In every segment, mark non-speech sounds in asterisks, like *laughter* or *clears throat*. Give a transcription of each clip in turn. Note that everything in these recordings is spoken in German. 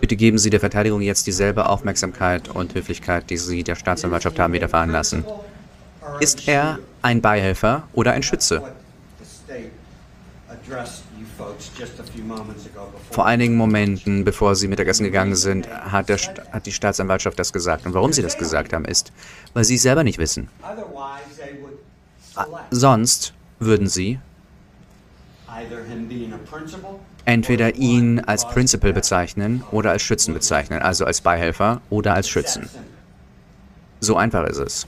Bitte geben Sie der Verteidigung jetzt dieselbe Aufmerksamkeit und Höflichkeit, die Sie der Staatsanwaltschaft haben widerfahren lassen. Ist er ein Beihilfer oder ein Schütze? Vor einigen Momenten, bevor Sie Mittagessen gegangen sind, hat, der, hat, die Staatsanwaltschaft das gesagt. Und warum Sie das gesagt haben, ist, weil Sie es selber nicht wissen. Sonst würden Sie entweder ihn als Principal bezeichnen oder als Schützen bezeichnen, also als Beihelfer oder als Schützen. So einfach ist es.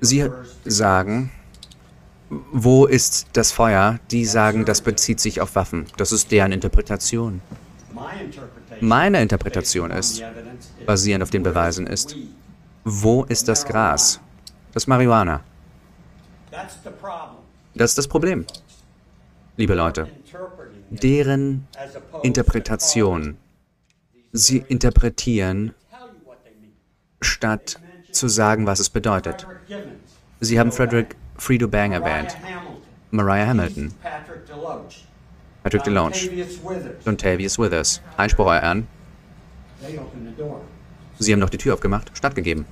Sie sagen, wo ist das Feuer? Die sagen, das bezieht sich auf Waffen. Das ist deren Interpretation. Meine Interpretation ist, basierend auf den Beweisen ist, wo ist das Gras? Das Marihuana. Das ist das Problem. Liebe Leute, deren Interpretation, sie interpretieren, statt zu sagen, was es bedeutet. Sie haben Frederick Fredo Bang erwähnt, Mariah Hamilton, Patrick DeLoach, Dontavious Withers. Einspruch, Euer Ehren. Sie haben doch die Tür aufgemacht, stattgegeben.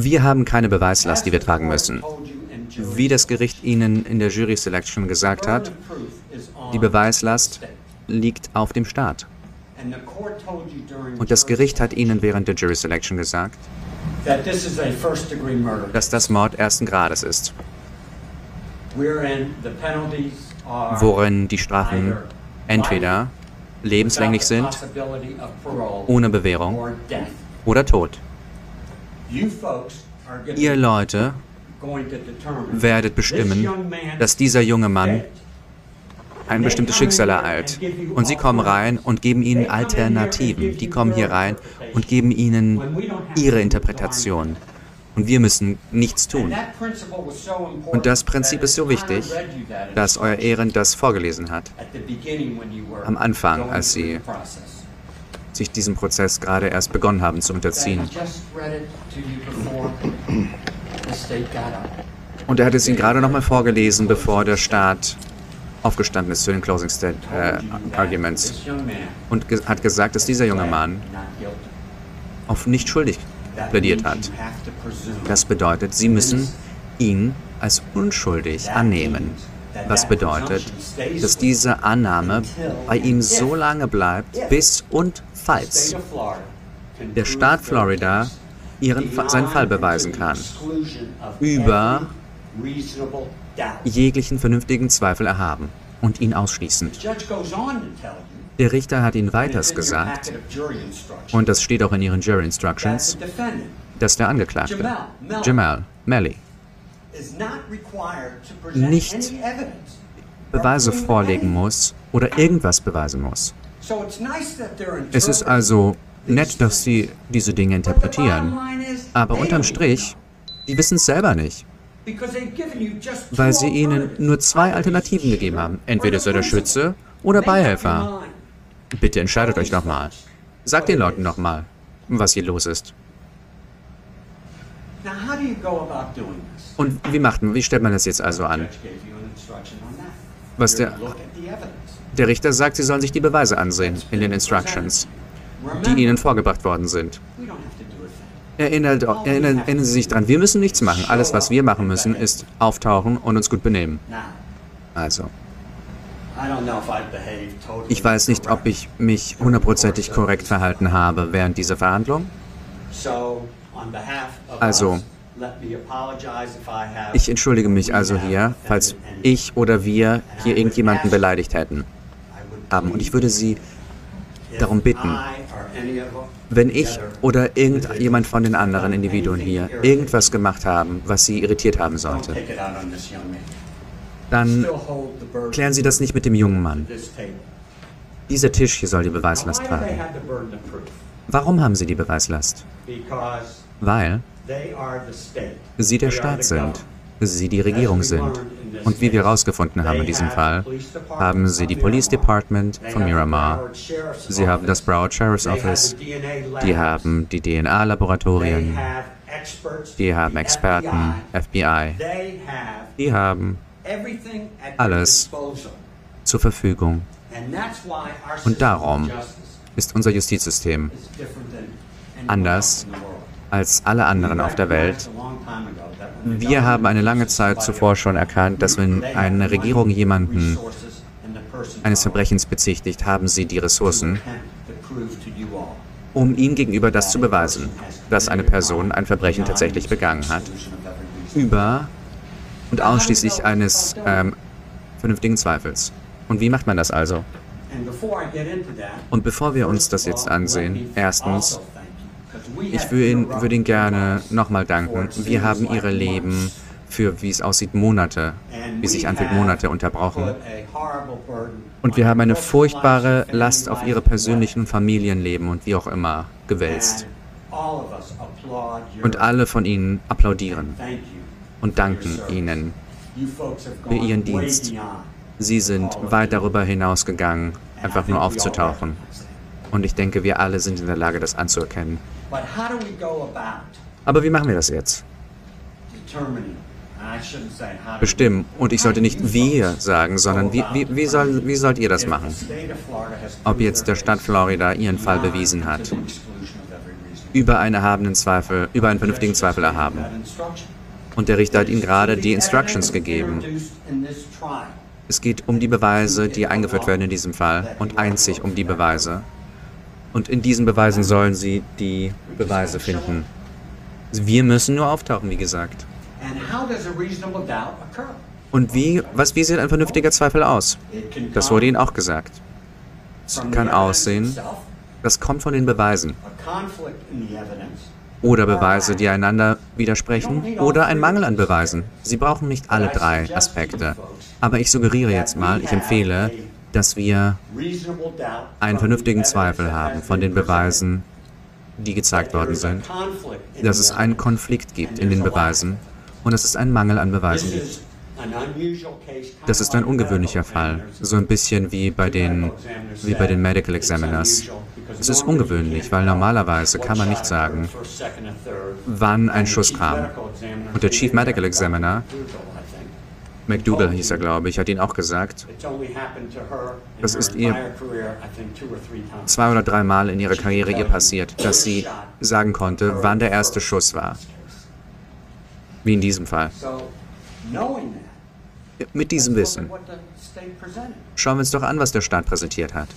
Wir haben keine Beweislast, die wir tragen müssen. Wie das Gericht Ihnen in der Jury Selection gesagt hat, die Beweislast liegt auf dem Staat. Und das Gericht hat Ihnen während der Jury Selection gesagt, dass das Mord ersten Grades ist, worin die Strafen entweder lebenslänglich sind, ohne Bewährung oder Tod. Ihr Leute werdet bestimmen, dass dieser junge Mann ein bestimmtes Schicksal ereilt. Und sie kommen rein und geben ihnen Alternativen. Die kommen hier rein und geben ihnen ihre Interpretation. Und wir müssen nichts tun. Und das Prinzip ist so wichtig, dass Euer Ehren das vorgelesen hat. Am Anfang, als Sie sich diesem Prozess gerade erst begonnen haben zu unterziehen. Und er hat es Ihnen gerade nochmal vorgelesen, bevor der Staat aufgestanden ist zu den Closing State äh, Arguments und ge hat gesagt, dass dieser junge Mann auf nicht schuldig plädiert hat. Das bedeutet, Sie müssen ihn als unschuldig annehmen. Was bedeutet, dass diese Annahme bei ihm so lange bleibt, bis und falls der Staat Florida ihren, seinen Fall beweisen kann, über jeglichen vernünftigen Zweifel erhaben und ihn ausschließen. Der Richter hat ihnen weiters gesagt, und das steht auch in ihren Jury Instructions, dass der Angeklagte, Jamal Melly, nicht Beweise vorlegen muss oder irgendwas beweisen muss. Es ist also nett, dass sie diese Dinge interpretieren, aber unterm Strich, die wissen es selber nicht. Weil sie ihnen nur zwei Alternativen gegeben haben. Entweder er der Schütze oder Beihelfer. Bitte entscheidet euch nochmal. Sagt den Leuten nochmal, was hier los ist. Und wie macht man, wie stellt man das jetzt also an? Was der, der Richter sagt, sie sollen sich die Beweise ansehen in den Instructions, die ihnen vorgebracht worden sind. Erinnert, erinnern, erinnern Sie sich dran, wir müssen nichts machen. Alles, was wir machen müssen, ist auftauchen und uns gut benehmen. Also. Ich weiß nicht, ob ich mich hundertprozentig korrekt verhalten habe während dieser Verhandlung. Also, ich entschuldige mich also hier, falls ich oder wir hier irgendjemanden beleidigt hätten. Und ich würde Sie darum bitten, wenn ich oder irgendjemand von den anderen Individuen hier irgendwas gemacht haben, was Sie irritiert haben sollte, dann klären Sie das nicht mit dem jungen Mann. Dieser Tisch hier soll die Beweislast tragen. Warum haben Sie die Beweislast? Weil Sie der Staat sind, Sie die Regierung sind. Und wie wir herausgefunden haben in diesem Fall, haben sie die Police Department von Miramar, sie haben das Broward Sheriff's Office, die haben die DNA-Laboratorien, die haben Experten, FBI, die haben alles zur Verfügung. Und darum ist unser Justizsystem anders als alle anderen auf der Welt. Wir haben eine lange Zeit zuvor schon erkannt, dass wenn eine Regierung jemanden eines Verbrechens bezichtigt, haben sie die Ressourcen, um ihm gegenüber das zu beweisen, dass eine Person ein Verbrechen tatsächlich begangen hat, über und ausschließlich eines ähm, vernünftigen Zweifels. Und wie macht man das also? Und bevor wir uns das jetzt ansehen, erstens, ich würde Ihnen, würde Ihnen gerne nochmal danken. Wir haben Ihre Leben für, wie es aussieht, Monate, wie sich anfühlt, Monate unterbrochen. Und wir haben eine furchtbare Last auf Ihre persönlichen Familienleben und wie auch immer gewälzt. Und alle von Ihnen applaudieren und danken Ihnen für Ihren Dienst. Sie sind weit darüber hinausgegangen, einfach nur aufzutauchen. Und ich denke, wir alle sind in der Lage, das anzuerkennen. Aber wie machen wir das jetzt? Bestimmen. Und ich sollte nicht wir sagen, sondern wie, wie, wie, soll, wie sollt ihr das machen? Ob jetzt der Stadt Florida ihren Fall bewiesen hat, über einen erhabenen Zweifel, über einen vernünftigen Zweifel erhaben. Und der Richter hat ihnen gerade die Instructions gegeben. Es geht um die Beweise, die eingeführt werden in diesem Fall und einzig um die Beweise. Und in diesen Beweisen sollen sie die Beweise finden. Wir müssen nur auftauchen, wie gesagt. Und wie, was, wie sieht ein vernünftiger Zweifel aus? Das wurde Ihnen auch gesagt. Es kann aussehen, das kommt von den Beweisen. Oder Beweise, die einander widersprechen, oder ein Mangel an Beweisen. Sie brauchen nicht alle drei Aspekte. Aber ich suggeriere jetzt mal, ich empfehle, dass wir einen vernünftigen Zweifel haben von den Beweisen, die gezeigt worden sind, dass es einen Konflikt gibt in den Beweisen und dass es einen Mangel an Beweisen gibt. Das ist ein ungewöhnlicher Fall, so ein bisschen wie bei den, wie bei den Medical Examiners. Es ist ungewöhnlich, weil normalerweise kann man nicht sagen, wann ein Schuss kam. Und der Chief Medical Examiner McDougall hieß er, glaube ich, hat ihn auch gesagt. Das ist ihr zwei oder dreimal in ihrer Karriere ihr passiert, dass sie sagen konnte, wann der erste Schuss war. Wie in diesem Fall. Mit diesem Wissen. Schauen wir uns doch an, was der Staat präsentiert hat.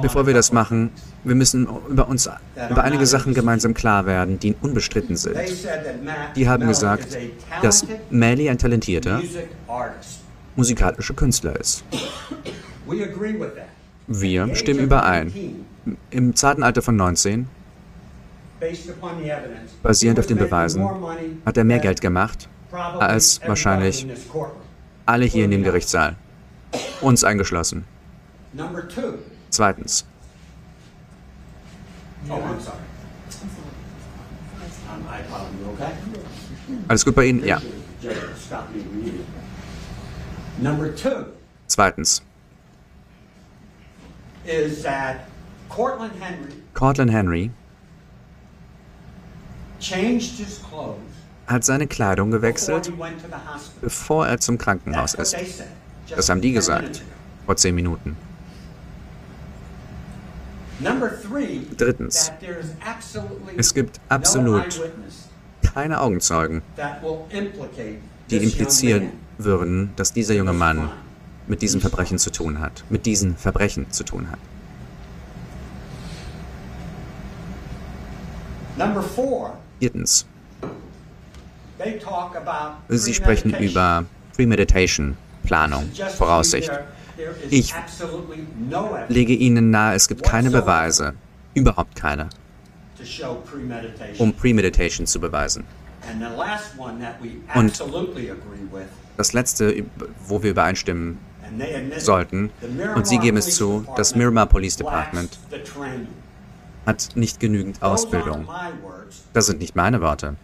Bevor wir das machen, wir müssen über uns über einige Sachen gemeinsam klar werden, die unbestritten sind. Die haben gesagt, dass Melly ein talentierter musikalischer Künstler ist. Wir stimmen überein. Im zarten Alter von 19, basierend auf den Beweisen, hat er mehr Geld gemacht als wahrscheinlich alle hier in dem Gerichtssaal. Uns eingeschlossen. Zweitens. Oh, Alles gut bei Ihnen? Ja. Zweitens. Cortland Henry hat seine Kleidung gewechselt, bevor er zum Krankenhaus ist. Das haben die gesagt, vor zehn Minuten. Drittens, es gibt absolut keine Augenzeugen, die implizieren würden, dass dieser junge Mann mit diesem Verbrechen zu tun hat, mit diesen Verbrechen zu tun hat. Viertens, Sie sprechen über Premeditation, Planung, Voraussicht. Ich lege Ihnen nahe, es gibt keine Beweise, überhaupt keine, um Premeditation zu beweisen. Und das Letzte, wo wir übereinstimmen sollten, und Sie geben es zu, das Miramar Police Department hat nicht genügend Ausbildung. Das sind nicht meine Worte.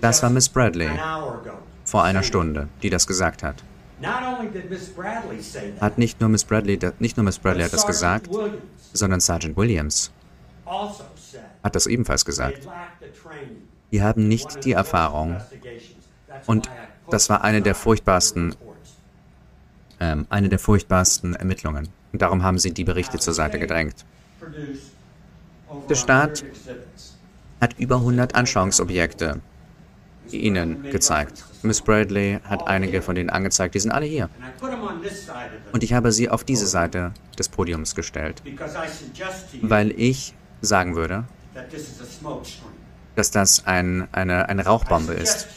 Das war Miss Bradley vor einer Stunde, die das gesagt hat. Hat nicht nur Miss Bradley, nicht nur Miss Bradley hat das gesagt, sondern Sergeant Williams. hat das ebenfalls gesagt. Die haben nicht die Erfahrung. Und das war eine der furchtbarsten, ähm, eine der furchtbarsten Ermittlungen. Und darum haben sie die Berichte zur Seite gedrängt. Der Staat hat über 100 Anschauungsobjekte Ihnen gezeigt. Miss Bradley hat einige von denen angezeigt. Die sind alle hier. Und ich habe sie auf diese Seite des Podiums gestellt, weil ich sagen würde, dass das ein, eine, eine Rauchbombe ist,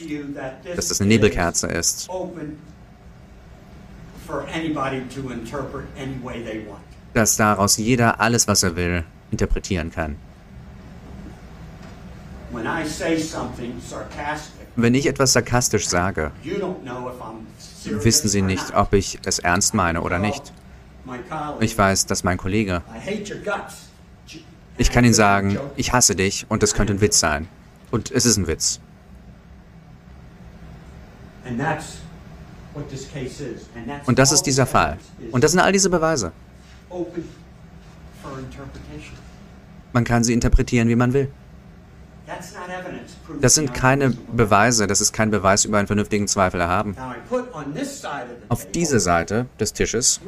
dass das eine Nebelkerze ist, dass daraus jeder alles, was er will, interpretieren kann. Wenn ich etwas sarkastisch sage, wissen Sie nicht, ob ich es ernst meine oder nicht. Ich weiß, dass mein Kollege, ich kann Ihnen sagen, ich hasse dich und es könnte ein Witz sein. Und es ist ein Witz. Und das ist dieser Fall. Und das sind all diese Beweise. Man kann sie interpretieren, wie man will. Das sind keine Beweise, das ist kein Beweis über einen vernünftigen Zweifel erhaben. Auf dieser Seite des Tisches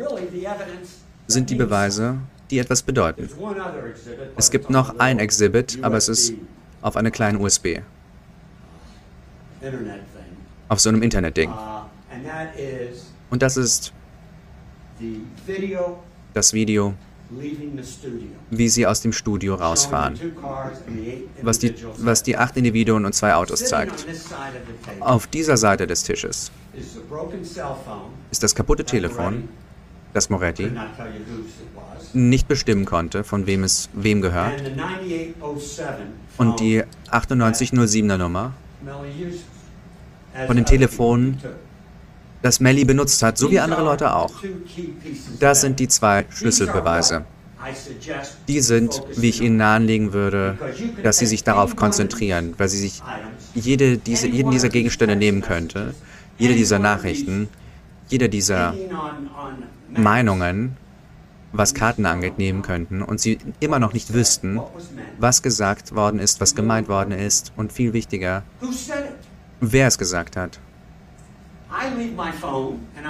sind die Beweise, die etwas bedeuten. Es gibt noch ein Exhibit, aber es ist auf einer kleinen USB. Auf so einem Internetding. Uh, Und das ist das Video wie sie aus dem Studio rausfahren, was die, was die acht Individuen und zwei Autos zeigt. Auf dieser Seite des Tisches ist das kaputte Telefon, das Moretti nicht bestimmen konnte, von wem es wem gehört, und die 9807er Nummer von dem Telefon, das Melly benutzt hat, so wie andere Leute auch. Das sind die zwei Schlüsselbeweise. Die sind, wie ich Ihnen nahelegen würde, dass Sie sich darauf konzentrieren, weil Sie sich jede diese, jeden dieser Gegenstände nehmen könnte, jede dieser Nachrichten, jede dieser Meinungen, was Karten angeht, nehmen könnten und Sie immer noch nicht wüssten, was gesagt worden ist, was gemeint worden ist und viel wichtiger, wer es gesagt hat.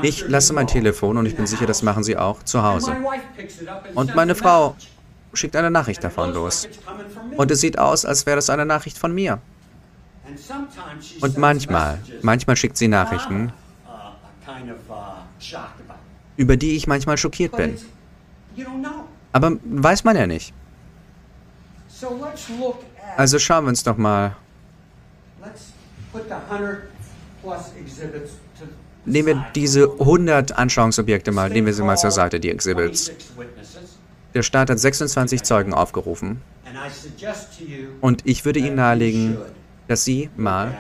Ich lasse mein Telefon und ich bin sicher, das machen Sie auch zu Hause. Und meine Frau schickt eine Nachricht davon los. Und es sieht aus, als wäre das eine Nachricht von mir. Und manchmal, manchmal schickt sie Nachrichten, über die ich manchmal schockiert bin. Aber weiß man ja nicht. Also schauen wir uns doch mal Nehmen wir diese 100 Anschauungsobjekte mal, nehmen wir sie mal zur Seite, die Exhibits. Der Staat hat 26 Zeugen aufgerufen. Und ich würde Ihnen nahelegen, dass Sie mal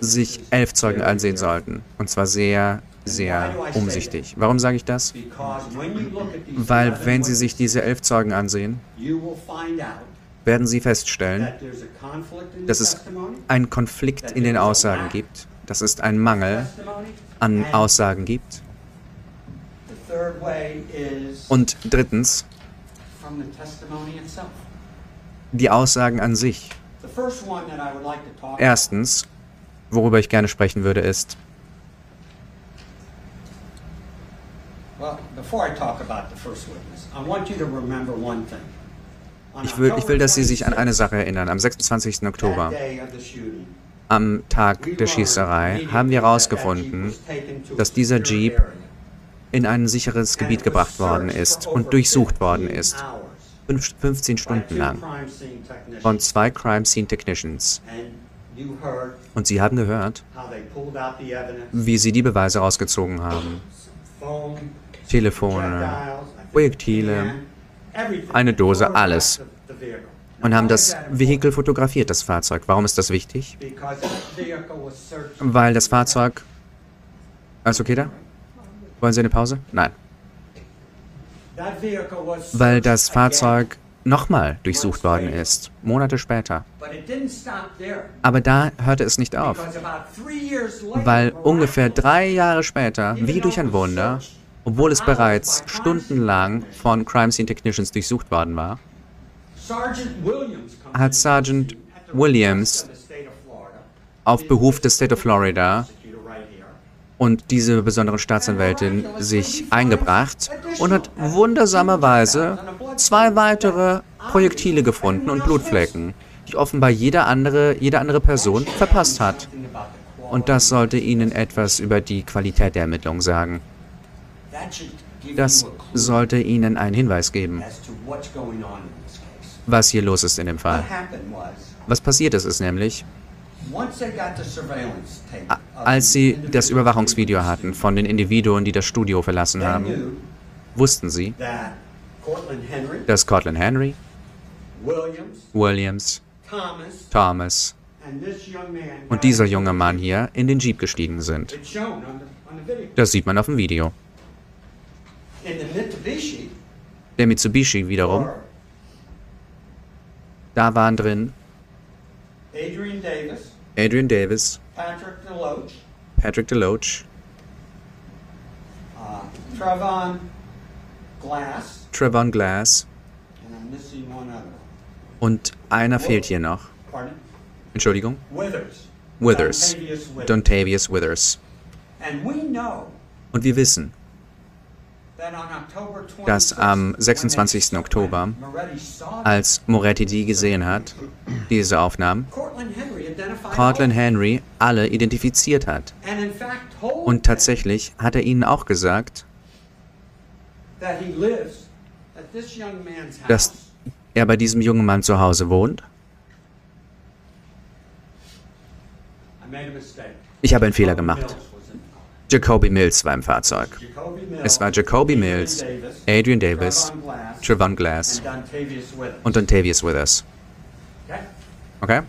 sich elf Zeugen ansehen sollten. Und zwar sehr, sehr umsichtig. Warum sage ich das? Weil wenn Sie sich diese elf Zeugen ansehen, werden Sie feststellen, dass es einen Konflikt in den Aussagen gibt, dass es einen Mangel an Aussagen gibt. Und drittens, die Aussagen an sich. Erstens, worüber ich gerne sprechen würde, ist, ich will, ich will, dass Sie sich an eine Sache erinnern. Am 26. Oktober, am Tag der Schießerei, haben wir herausgefunden, dass dieser Jeep in ein sicheres Gebiet gebracht worden ist und durchsucht worden ist. 15 Stunden lang. Von zwei Crime Scene Technicians. Und Sie haben gehört, wie sie die Beweise rausgezogen haben. Telefone, Projektile, eine Dose, alles. Und haben das Vehikel fotografiert, das Fahrzeug. Warum ist das wichtig? Weil das Fahrzeug... Alles okay da? Wollen Sie eine Pause? Nein. Weil das Fahrzeug nochmal durchsucht worden ist, Monate später. Aber da hörte es nicht auf, weil ungefähr drei Jahre später, wie durch ein Wunder, obwohl es bereits stundenlang von Crime Scene Technicians durchsucht worden war, hat Sergeant Williams auf Behuf des State of Florida und diese besondere Staatsanwältin sich eingebracht und hat wundersamerweise zwei weitere Projektile gefunden und Blutflecken, die offenbar jede andere, jede andere Person verpasst hat. Und das sollte Ihnen etwas über die Qualität der Ermittlungen sagen. Das sollte Ihnen einen Hinweis geben, was hier los ist in dem Fall. Was passiert ist, ist nämlich, als sie das Überwachungsvideo hatten von den Individuen, die das Studio verlassen haben, wussten sie, dass Cortland Henry, Williams, Thomas und dieser junge Mann hier in den Jeep gestiegen sind. Das sieht man auf dem Video. Der Mitsubishi wiederum, da waren drin Adrian Davis, Adrian Davis, Patrick DeLoach, Patrick DeLoach, uh, Trevon Glass, Trevon Glass and I'm missing one other. und einer fehlt hier noch. Pardon? Entschuldigung? Withers. Withers. Dontavius Withers. Dontavius Withers. And we know Und wir wissen, dass am when they 26. saw- Oktober, als Moretti die gesehen hat, diese Aufnahmen, Cortland Henry alle identifiziert hat. Und tatsächlich hat er ihnen auch gesagt, dass er bei diesem jungen Mann zu Hause wohnt. Ich habe einen Fehler gemacht. Jacoby Mills war im Fahrzeug. Es war Jacoby Mills, Adrian Davis, Trevon Glass, und Dontavius Withers. Okay?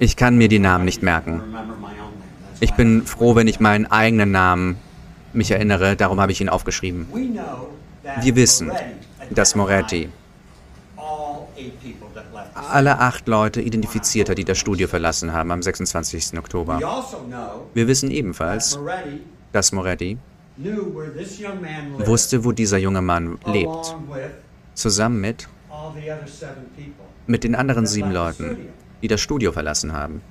Ich kann mir die Namen nicht merken. Ich bin froh, wenn ich meinen eigenen Namen mich erinnere, darum habe ich ihn aufgeschrieben. We know that Wir wissen, dass Moretti identified all eight people that left the alle acht Leute identifiziert hat, die das Studio verlassen haben am 26. We Oktober. also Wir wissen ebenfalls, dass Moretti wusste, wo dieser junge Mann lebt, zusammen mit, mit den anderen sieben Leuten, die das Studio verlassen haben.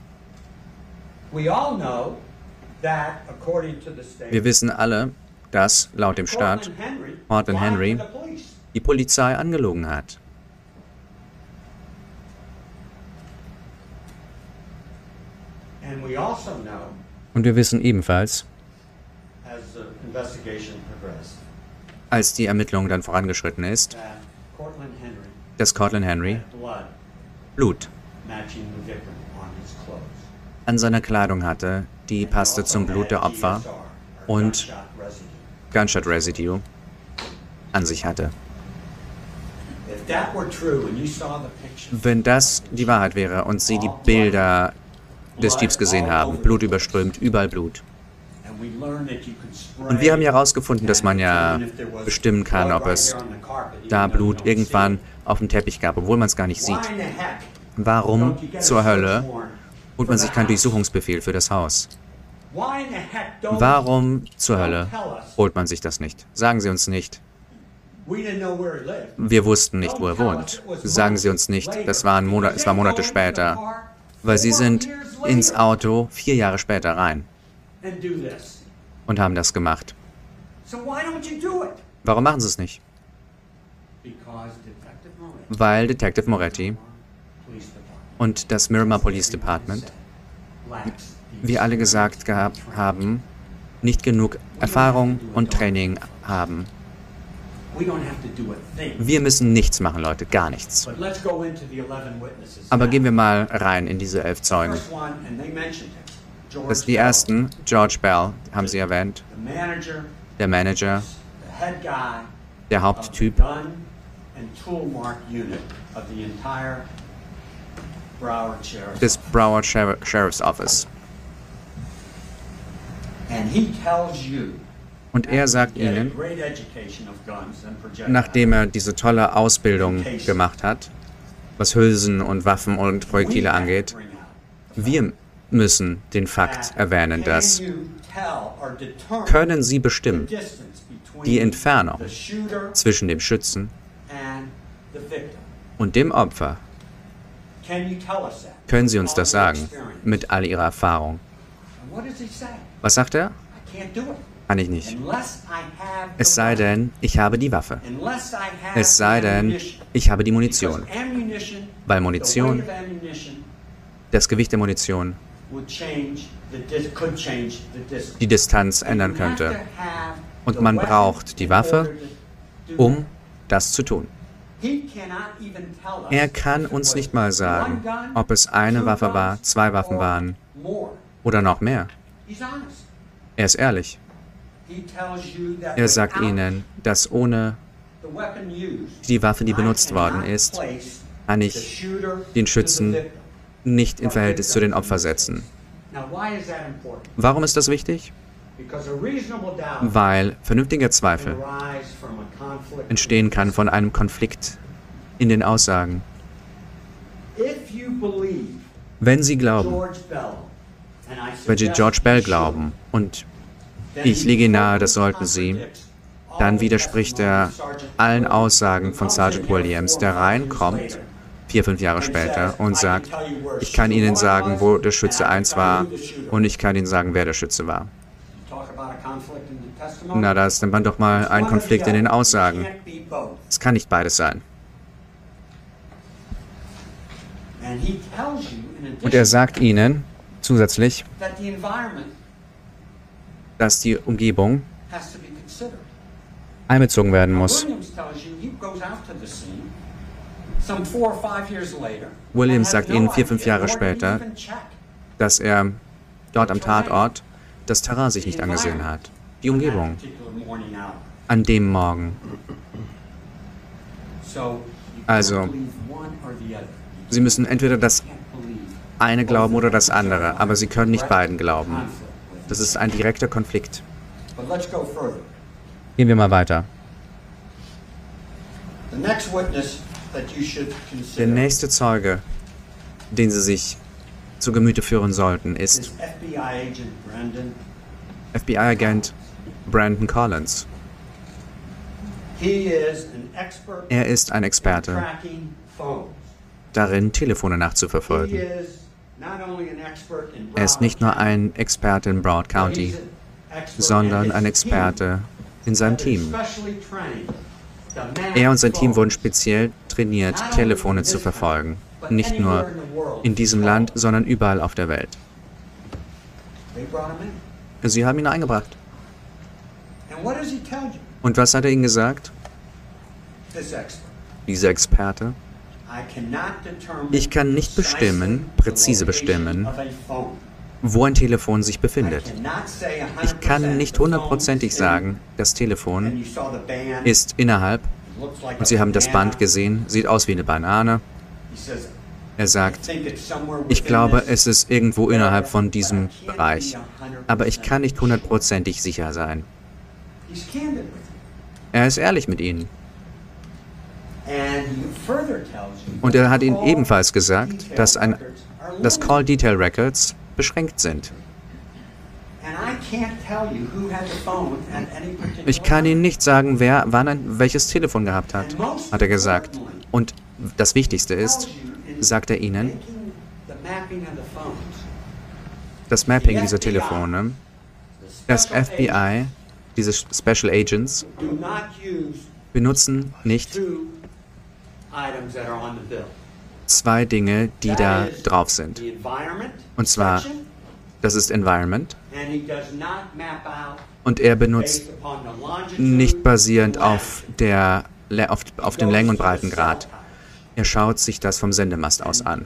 Wir wissen alle, dass laut dem Staat Cortland Henry, die Polizei angelogen hat. And we also know, Und wir wissen ebenfalls, als die Ermittlung dann vorangeschritten ist, dass Cortland Henry Blut an seiner Kleidung hatte, die passte also zum Blut der Opfer und gunshot residue. An sich hatte. Wenn das die Wahrheit wäre und Sie die Bilder des Jeeps gesehen haben, Blut überströmt, überall Blut. Und wir haben ja herausgefunden, dass man ja bestimmen kann, ob es da Blut irgendwann auf dem Teppich gab, obwohl man es gar nicht sieht. Warum zur Hölle holt man sich keinen? Durchsuchungsbefehl für das Haus? Warum zur Hölle holt man sich das nicht? Sagen Sie uns nicht. Wir wussten nicht, wo er wohnt. Sagen Sie uns nicht, das waren Monat, es war Monate später. Weil Sie sind ins Auto vier Jahre später rein und haben das gemacht. Warum machen Sie es nicht? Weil Detective Moretti und das Miramar Police Department, wie alle gesagt gehabt haben, nicht genug Erfahrung und Training haben. We don't have to do a thing. Wir müssen nichts machen, Leute, gar nichts. But let's go into the 11 witnesses. Aber gehen wir mal rein in diese elf Zeugen. Das die ersten, George Bell, haben Sie erwähnt, der Manager, der Haupttyp des Broward Sher Sheriff's Office. And he tells you Und er sagt Ihnen, nachdem er diese tolle Ausbildung gemacht hat, was Hülsen und Waffen und Projektile angeht, wir müssen den Fakt erwähnen, dass können Sie bestimmen, die Entfernung zwischen dem Schützen und dem Opfer. Können Sie uns das sagen, mit all Ihrer Erfahrung? Was sagt er? Kann ich nicht. Es sei denn, ich habe die Waffe. Es sei denn, ich habe die Munition. Weil Munition, das Gewicht der Munition, die Distanz ändern könnte. Und man braucht die Waffe, um das zu tun. Er kann uns nicht mal sagen, ob es eine Waffe war, zwei Waffen waren oder noch mehr. Er ist ehrlich. He tells you that Er sagt ihnen, dass ohne die Waffe, die benutzt worden ist, kann ich den Schützen nicht in Verhältnis zu den Opfern setzen. Warum ist das wichtig? Weil vernünftiger Zweifel entstehen kann von einem Konflikt in den Aussagen. Wenn Sie glauben, wenn Sie George Bell glauben, und ich he lege nahe, das sollten Sie, dann widerspricht er allen Aussagen von Sergeant Williams, der reinkommt, vier, fünf Jahre später, und "I sagt, ich kann Ihnen sagen, wo der Schütze and I can 1 tell war, und ich kann Ihnen sagen, wer der Schütze war. Na, da ist dann doch mal ein Konflikt in den Aussagen. Es kann nicht beides sein. Und er sagt Ihnen zusätzlich, dass die Umgebung einbezogen werden muss. Williams sagt Ihnen vier, fünf Jahre später, dass er dort am Tatort das Terrain sich nicht angesehen hat. Die Umgebung an dem Morgen. Also. Sie müssen entweder das eine glauben oder das andere, aber Sie können nicht beiden glauben. Das ist ein direkter Konflikt. Gehen wir mal weiter. Der nächste Zeuge, den Sie sich zu Gemüte führen sollten, ist. FBI-Agent Brandon Collins. Er ist ein in Experte darin, Telefone nachzuverfolgen. Er ist nicht nur ein Experte in Broward County, sondern in ein Experte in seinem Team. Er und sein Team wurden speziell trainiert, Telefone zu verfolgen. Nicht nur in diesem Land, sondern überall auf der Welt. Sie haben ihn eingebracht. Und was hat er ihnen gesagt? Dieser Experte. Ich kann nicht bestimmen, präzise bestimmen, wo ein Telefon sich befindet. Ich 100% kann nicht hundertprozentig sagen, das Telefon ist innerhalb und Sie haben das. Band gesehen, sieht aus wie eine Banane. Er sagt, ich glaube, es ist irgendwo innerhalb von diesem Bereich. 100% Aber ich kann nicht hundertprozentig sicher sein. Er ist ehrlich mit ihnen. And he further tells you Und er hat ihnen all ebenfalls gesagt, dass, ein, dass. Call Detail Records beschränkt sind. Ich kann. Ihnen nicht sagen, wer wann ein, welches Telefon gehabt hat, hat er gesagt. Und das Wichtigste ist, sagt er ihnen, das Mapping dieser Telefone, das FBI, diese Special Agents, benutzen nicht zwei Dinge, die da drauf sind. Und zwar- Das ist Environment und er benutzt nicht basierend auf, der, auf, auf dem. Längen- und Breitengrad. Er schaut sich das vom Sendemast aus an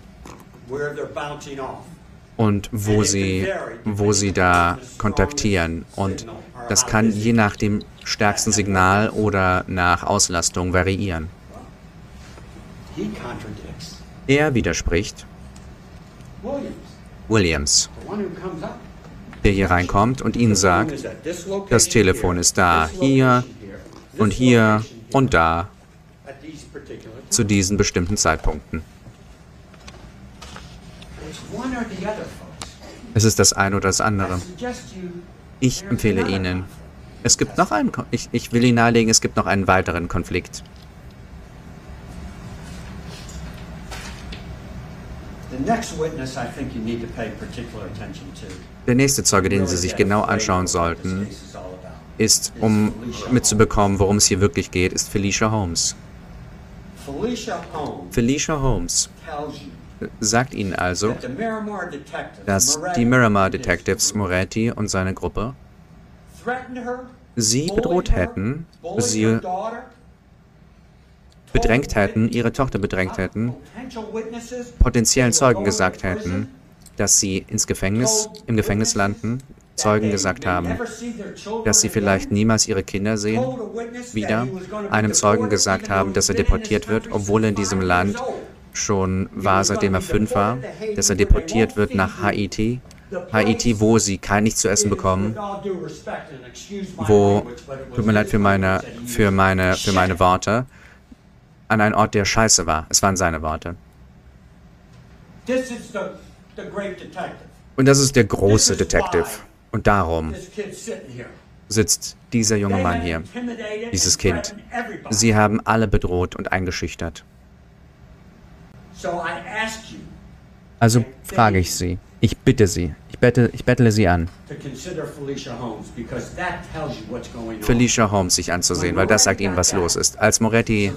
und wo sie, wo sie da kontaktieren. Und das kann je nach dem stärksten Signal oder nach Auslastung variieren. Er widerspricht Williams, der hier reinkommt und ihnen sagt, das Telefon ist da, hier und hier und da zu diesen bestimmten Zeitpunkten. Es ist das eine oder das andere. Ich empfehle Ihnen. Es gibt noch einen, Kon ich, ich will Ihnen nahelegen, es gibt noch einen weiteren Konflikt. Der nächste Zeuge, den Sie sich genau anschauen sollten, ist, um mitzubekommen, worum es hier wirklich geht, ist Felicia Holmes. Felicia Holmes sagt Ihnen also, dass die Miramar Detectives Moretti und seine Gruppe sie bedroht hätten, sie bedrängt hätten, ihre Tochter bedrängt hätten, potenziellen Zeugen gesagt hätten, dass sie ins Gefängnis, im Gefängnis landen, Zeugen gesagt haben, dass sie vielleicht niemals ihre Kinder sehen, wieder einem Zeugen gesagt haben, dass er deportiert wird, obwohl er in diesem Land schon war, seitdem er fünf war, dass er deportiert wird nach Haiti, Haiti, wo sie kein nichts zu essen bekommen, wo, tut mir leid für meine, für meine, für meine Worte, an einen Ort, der scheiße war. Es waren seine Worte. Und das ist der große Detective. Und darum sitzt dieser junge Mann hier, dieses Kind. Sie haben alle bedroht und eingeschüchtert. Also frage ich Sie, ich bitte Sie, ich, bette, ich bettle Sie an, Felicia Holmes sich anzusehen, weil das sagt Ihnen, was los ist. Als Moretti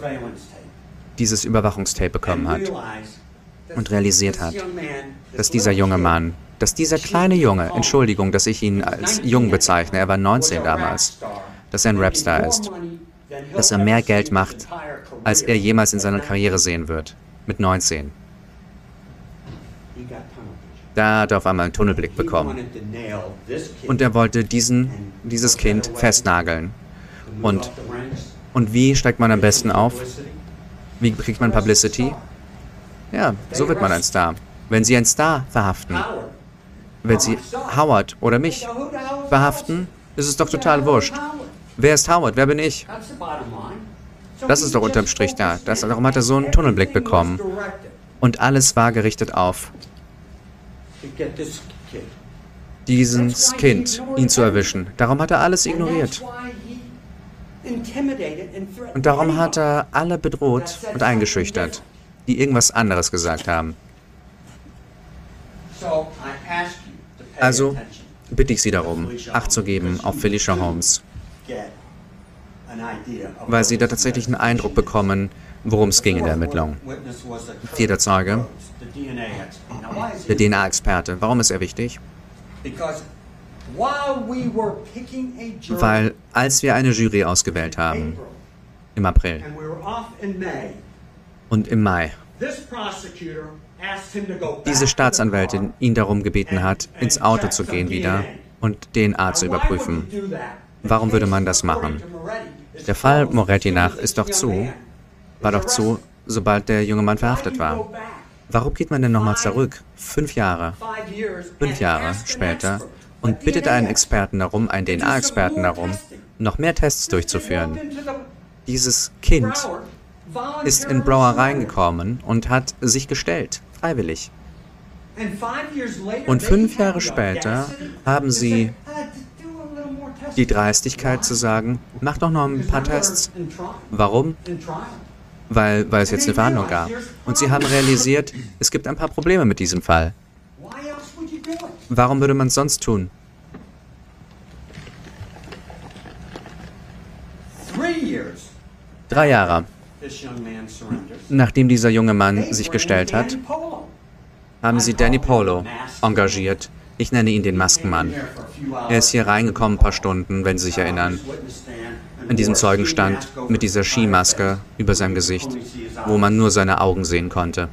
dieses Überwachungstape bekommen hat und realisiert hat, dass dieser junge Mann dass dieser kleine Junge, Entschuldigung, dass ich ihn als jung bezeichne, er war 19 damals, dass er ein Rapstar ist, dass er mehr Geld macht, als er jemals in seiner Karriere sehen wird, mit 19. Da hat er auf einmal einen Tunnelblick bekommen. Und er wollte diesen, dieses Kind festnageln. Und, und wie steigt man am besten auf? Wie kriegt man Publicity? Ja, so wird man ein Star. Wenn Sie einen Star verhaften, wenn Sie Howard oder mich verhaften, ist es doch total wurscht. Wer ist Howard? Wer bin ich? Das ist doch unterm Strich da. Das, darum hat er so einen Tunnelblick bekommen. Und alles war gerichtet auf dieses Kind, ihn zu erwischen. Darum hat er alles ignoriert. Und darum hat er alle bedroht und eingeschüchtert, die irgendwas anderes gesagt haben. Also bitte ich Sie darum, Acht zu geben auf Felicia Holmes, weil Sie da tatsächlich einen Eindruck bekommen, worum es ging in der Ermittlung. Vierter Zeuge, der DNA-Experte. Warum ist er wichtig? Weil als wir eine Jury ausgewählt haben, im April. und im Mai, diese Staatsanwältin ihn darum gebeten hat, ins Auto zu gehen wieder und DNA zu überprüfen. Warum würde man das machen? Der Fall Moretti nach ist doch zu, war doch zu, sobald der junge Mann verhaftet war. Warum geht man denn nochmal zurück? Fünf Jahre. Fünf Jahre später und bittet einen Experten darum, einen DNA-Experten darum, noch mehr Tests durchzuführen. Dieses Kind ist in Brower reingekommen und hat sich gestellt freiwillig. Und fünf Jahre später haben sie die Dreistigkeit zu sagen, mach doch noch ein paar Tests. Warum? Weil, weil es jetzt eine Verhandlung gab. Und sie haben realisiert, es gibt ein paar Probleme mit diesem Fall. Warum würde man es sonst tun? Drei Jahre. Nachdem dieser junge Mann sich gestellt hat, haben sie Danny Polo engagiert. Ich nenne ihn den Maskenmann. Er ist hier reingekommen ein paar Stunden, wenn Sie sich erinnern. In diesem Zeugenstand mit dieser Skimaske über seinem Gesicht, wo man nur seine Augen sehen konnte.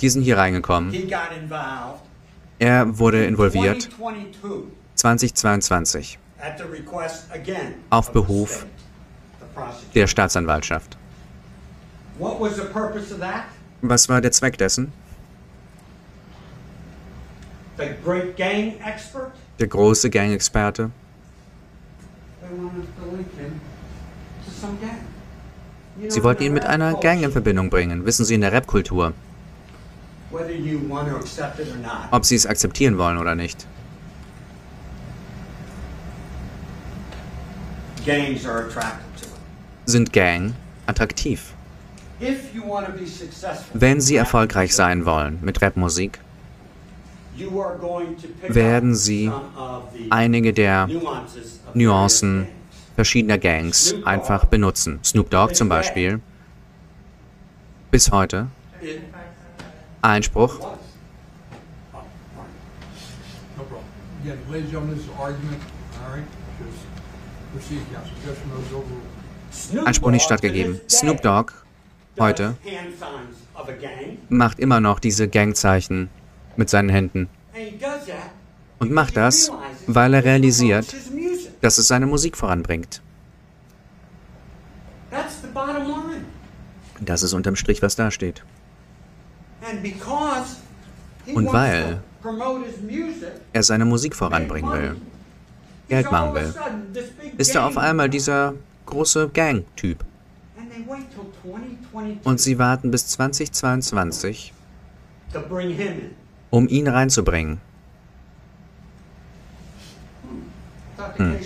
Die sind hier reingekommen. Er wurde involviert 2022 auf Behuf der Staatsanwaltschaft. Was war der Zweck dessen? Der große Gang-Experte. Sie wollten ihn mit einer Gang in Verbindung bringen, wissen Sie, in der Rap-Kultur. Ob Sie es akzeptieren wollen oder nicht. sind Gang attraktiv. Wenn sie erfolgreich sein wollen mit Rapmusik, werden sie einige der Nuancen. Verschiedener Gangs einfach benutzen. Snoop Dogg zum Beispiel. Bis heute. Einspruch. Einspruch nicht Dogg stattgegeben. Snoop Dogg heute macht immer noch diese Gangzeichen mit seinen Händen. Und macht das, weil er realisiert. Dass es seine Musik voranbringt. That's the bottom line. Das ist unterm Strich, was da steht. Und weil Er seine Musik voranbringen will. Geld machen will. Ist er auf einmal dieser große Gang-Typ. And they wait till 2022 Und sie warten bis 2022, to bring him in. um ihn reinzubringen. According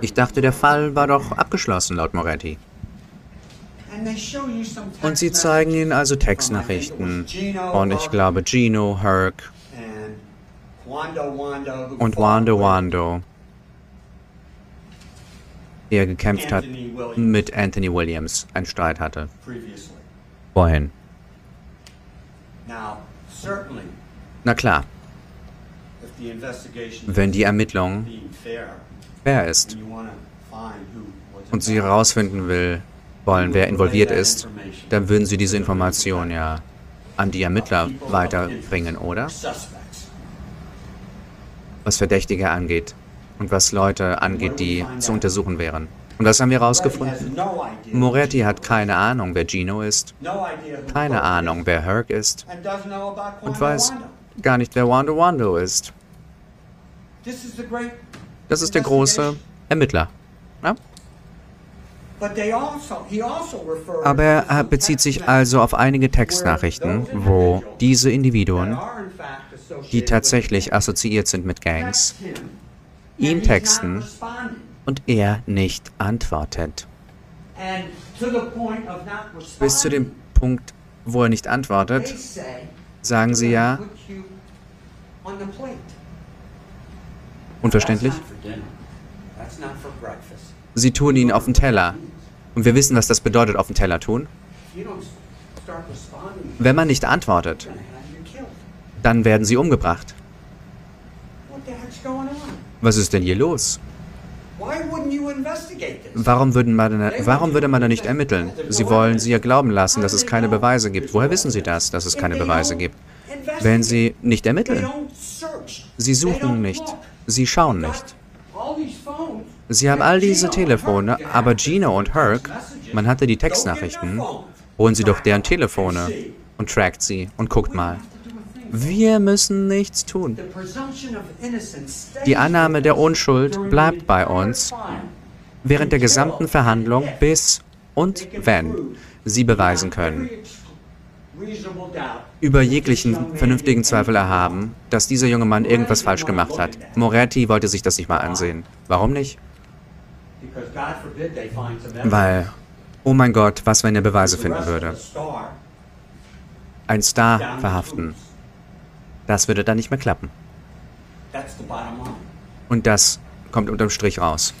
Ich dachte, der Fall war doch abgeschlossen, laut Moretti. Und sie zeigen ihnen also Textnachrichten von, ich glaube, Gino, Herc und Wando Wando, der gekämpft hat mit Anthony Williams, einen Streit hatte. Vorhin. Na klar, wenn die Ermittlung fair, ist was und sie herausfinden will, wollen, wer involviert ist, dann würden sie diese Information ja an die Ermittler weiterbringen, oder? Was Verdächtige angeht und was Leute angeht, die zu untersuchen wären. Und das haben wir herausgefunden. Moretti hat keine Ahnung, wer Gino ist, keine Ahnung, wer Herc ist. Und weiß gar nicht, wer Wando Wando ist. This is the great Das ist der große Ermittler. Ja? They also, also Aber er bezieht sich also auf einige Textnachrichten, wo diese Individuen, die tatsächlich assoziiert sind mit Gangs, ihm texten und er nicht antwortet. Bis zu dem Punkt, wo er nicht antwortet, sagen sie "We're ja, breakfast. sie tun ihn auf den Teller. Und wir wissen, was das bedeutet, auf den Teller tun. Wenn man nicht antwortet, dann werden sie umgebracht. Was ist denn hier los? Warum, würden man, warum würde man da nicht ermitteln? Sie wollen sie ja glauben lassen, dass es keine Beweise gibt. Woher wissen sie das, dass es keine Beweise gibt? Wenn sie nicht ermitteln. Sie suchen nicht. Sie schauen nicht. Sie haben all diese Telefone, aber Gino und Herc, man hatte die Textnachrichten, holen Sie doch deren Telefone und trackt sie und guckt mal. Wir müssen nichts tun. Die Annahme der Unschuld bleibt bei uns während der gesamten Verhandlung, bis und wenn Sie beweisen können, über jeglichen vernünftigen Zweifel erhaben, dass dieser junge Mann irgendwas falsch gemacht hat. Moretti wollte sich das nicht mal ansehen. Warum nicht? Weil, oh mein Gott, was, wenn er Beweise finden würde? Ein Star verhaften. Das würde dann nicht mehr klappen. Und das kommt unterm Strich raus.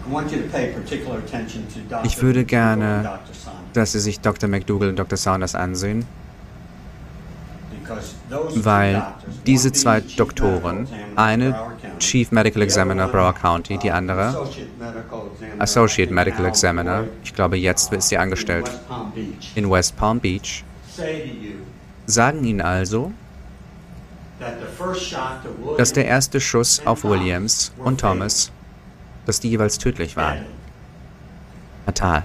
I want you to pay particular attention to Dr. Ich würde gerne, dass Sie sich Dr. McDougall und Dr. Saunders ansehen, weil diese zwei Doktoren, eine Chief Medical Examiner Broward County, die uh, andere Associate Medical Examiner, ich glaube jetzt ist sie angestellt, in West Palm Beach, sagen Ihnen also, dass der erste Schuss auf Williams und Thomas, dass die jeweils tödlich waren. Fatal.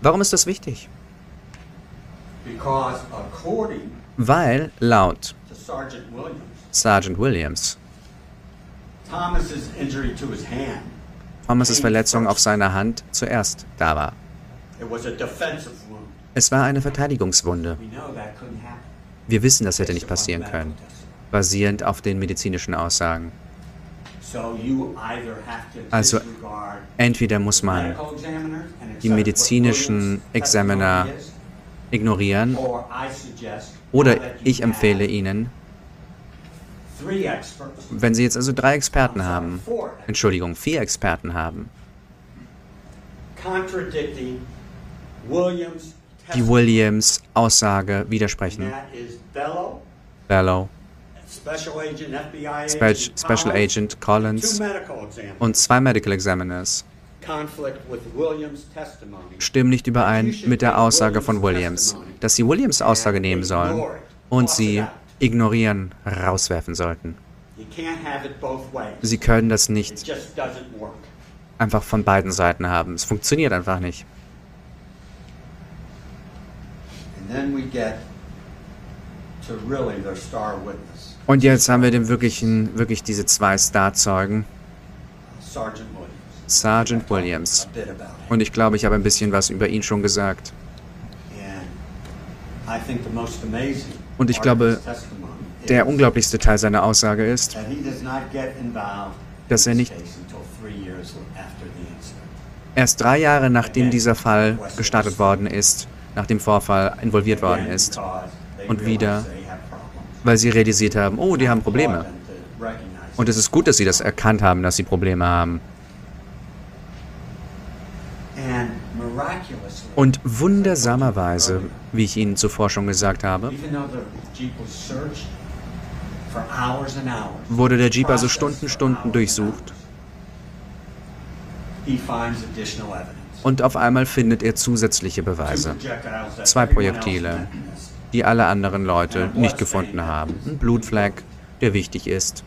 Warum ist das wichtig? Weil laut Sergeant Williams, Thomas' Verletzung auf seiner Hand zuerst da war. Es war eine Verteidigungswunde. Wir wissen, das hätte nicht passieren können. basierend auf den medizinischen Aussagen. So you either have to Also, Entweder muss man die medizinischen Examiner ignorieren oder ich empfehle Ihnen, wenn Sie jetzt also drei Experten haben, Entschuldigung, vier Experten haben, die. Williams Aussage widersprechen. Bellow, Special Agent, Collins, Agent two Collins medical examiners. und zwei Medical Examiners stimmen nicht überein mit der Aussage von Williams, dass Sie Williams Aussage nehmen sollen und sie ignorieren, rauswerfen sollten. Sie können das nicht einfach von beiden Seiten haben. Es funktioniert einfach nicht. Und jetzt haben wir den wirklichen, wirklich diese zwei Starzeugen, Sergeant Williams. Und ich glaube, ich habe ein bisschen was über ihn schon gesagt. Und ich glaube, Der unglaublichste Teil seiner Aussage ist, that he does not get involved dass er nicht erst drei Jahre nachdem dieser Fall gestartet worden ist, nach dem Vorfall involviert worden ist, Und wieder- weil sie realisiert haben, oh, die haben Probleme. Und es ist gut, dass sie das erkannt haben, dass sie Probleme haben. Und wundersamerweise, wie ich Ihnen zuvor schon gesagt habe, wurde der Jeep also Stunden, Stunden durchsucht. Und auf einmal findet er zusätzliche Beweise, Zwei Projektile. Die alle anderen Leute nicht gefunden haben. Ein Blutfleck, der wichtig ist.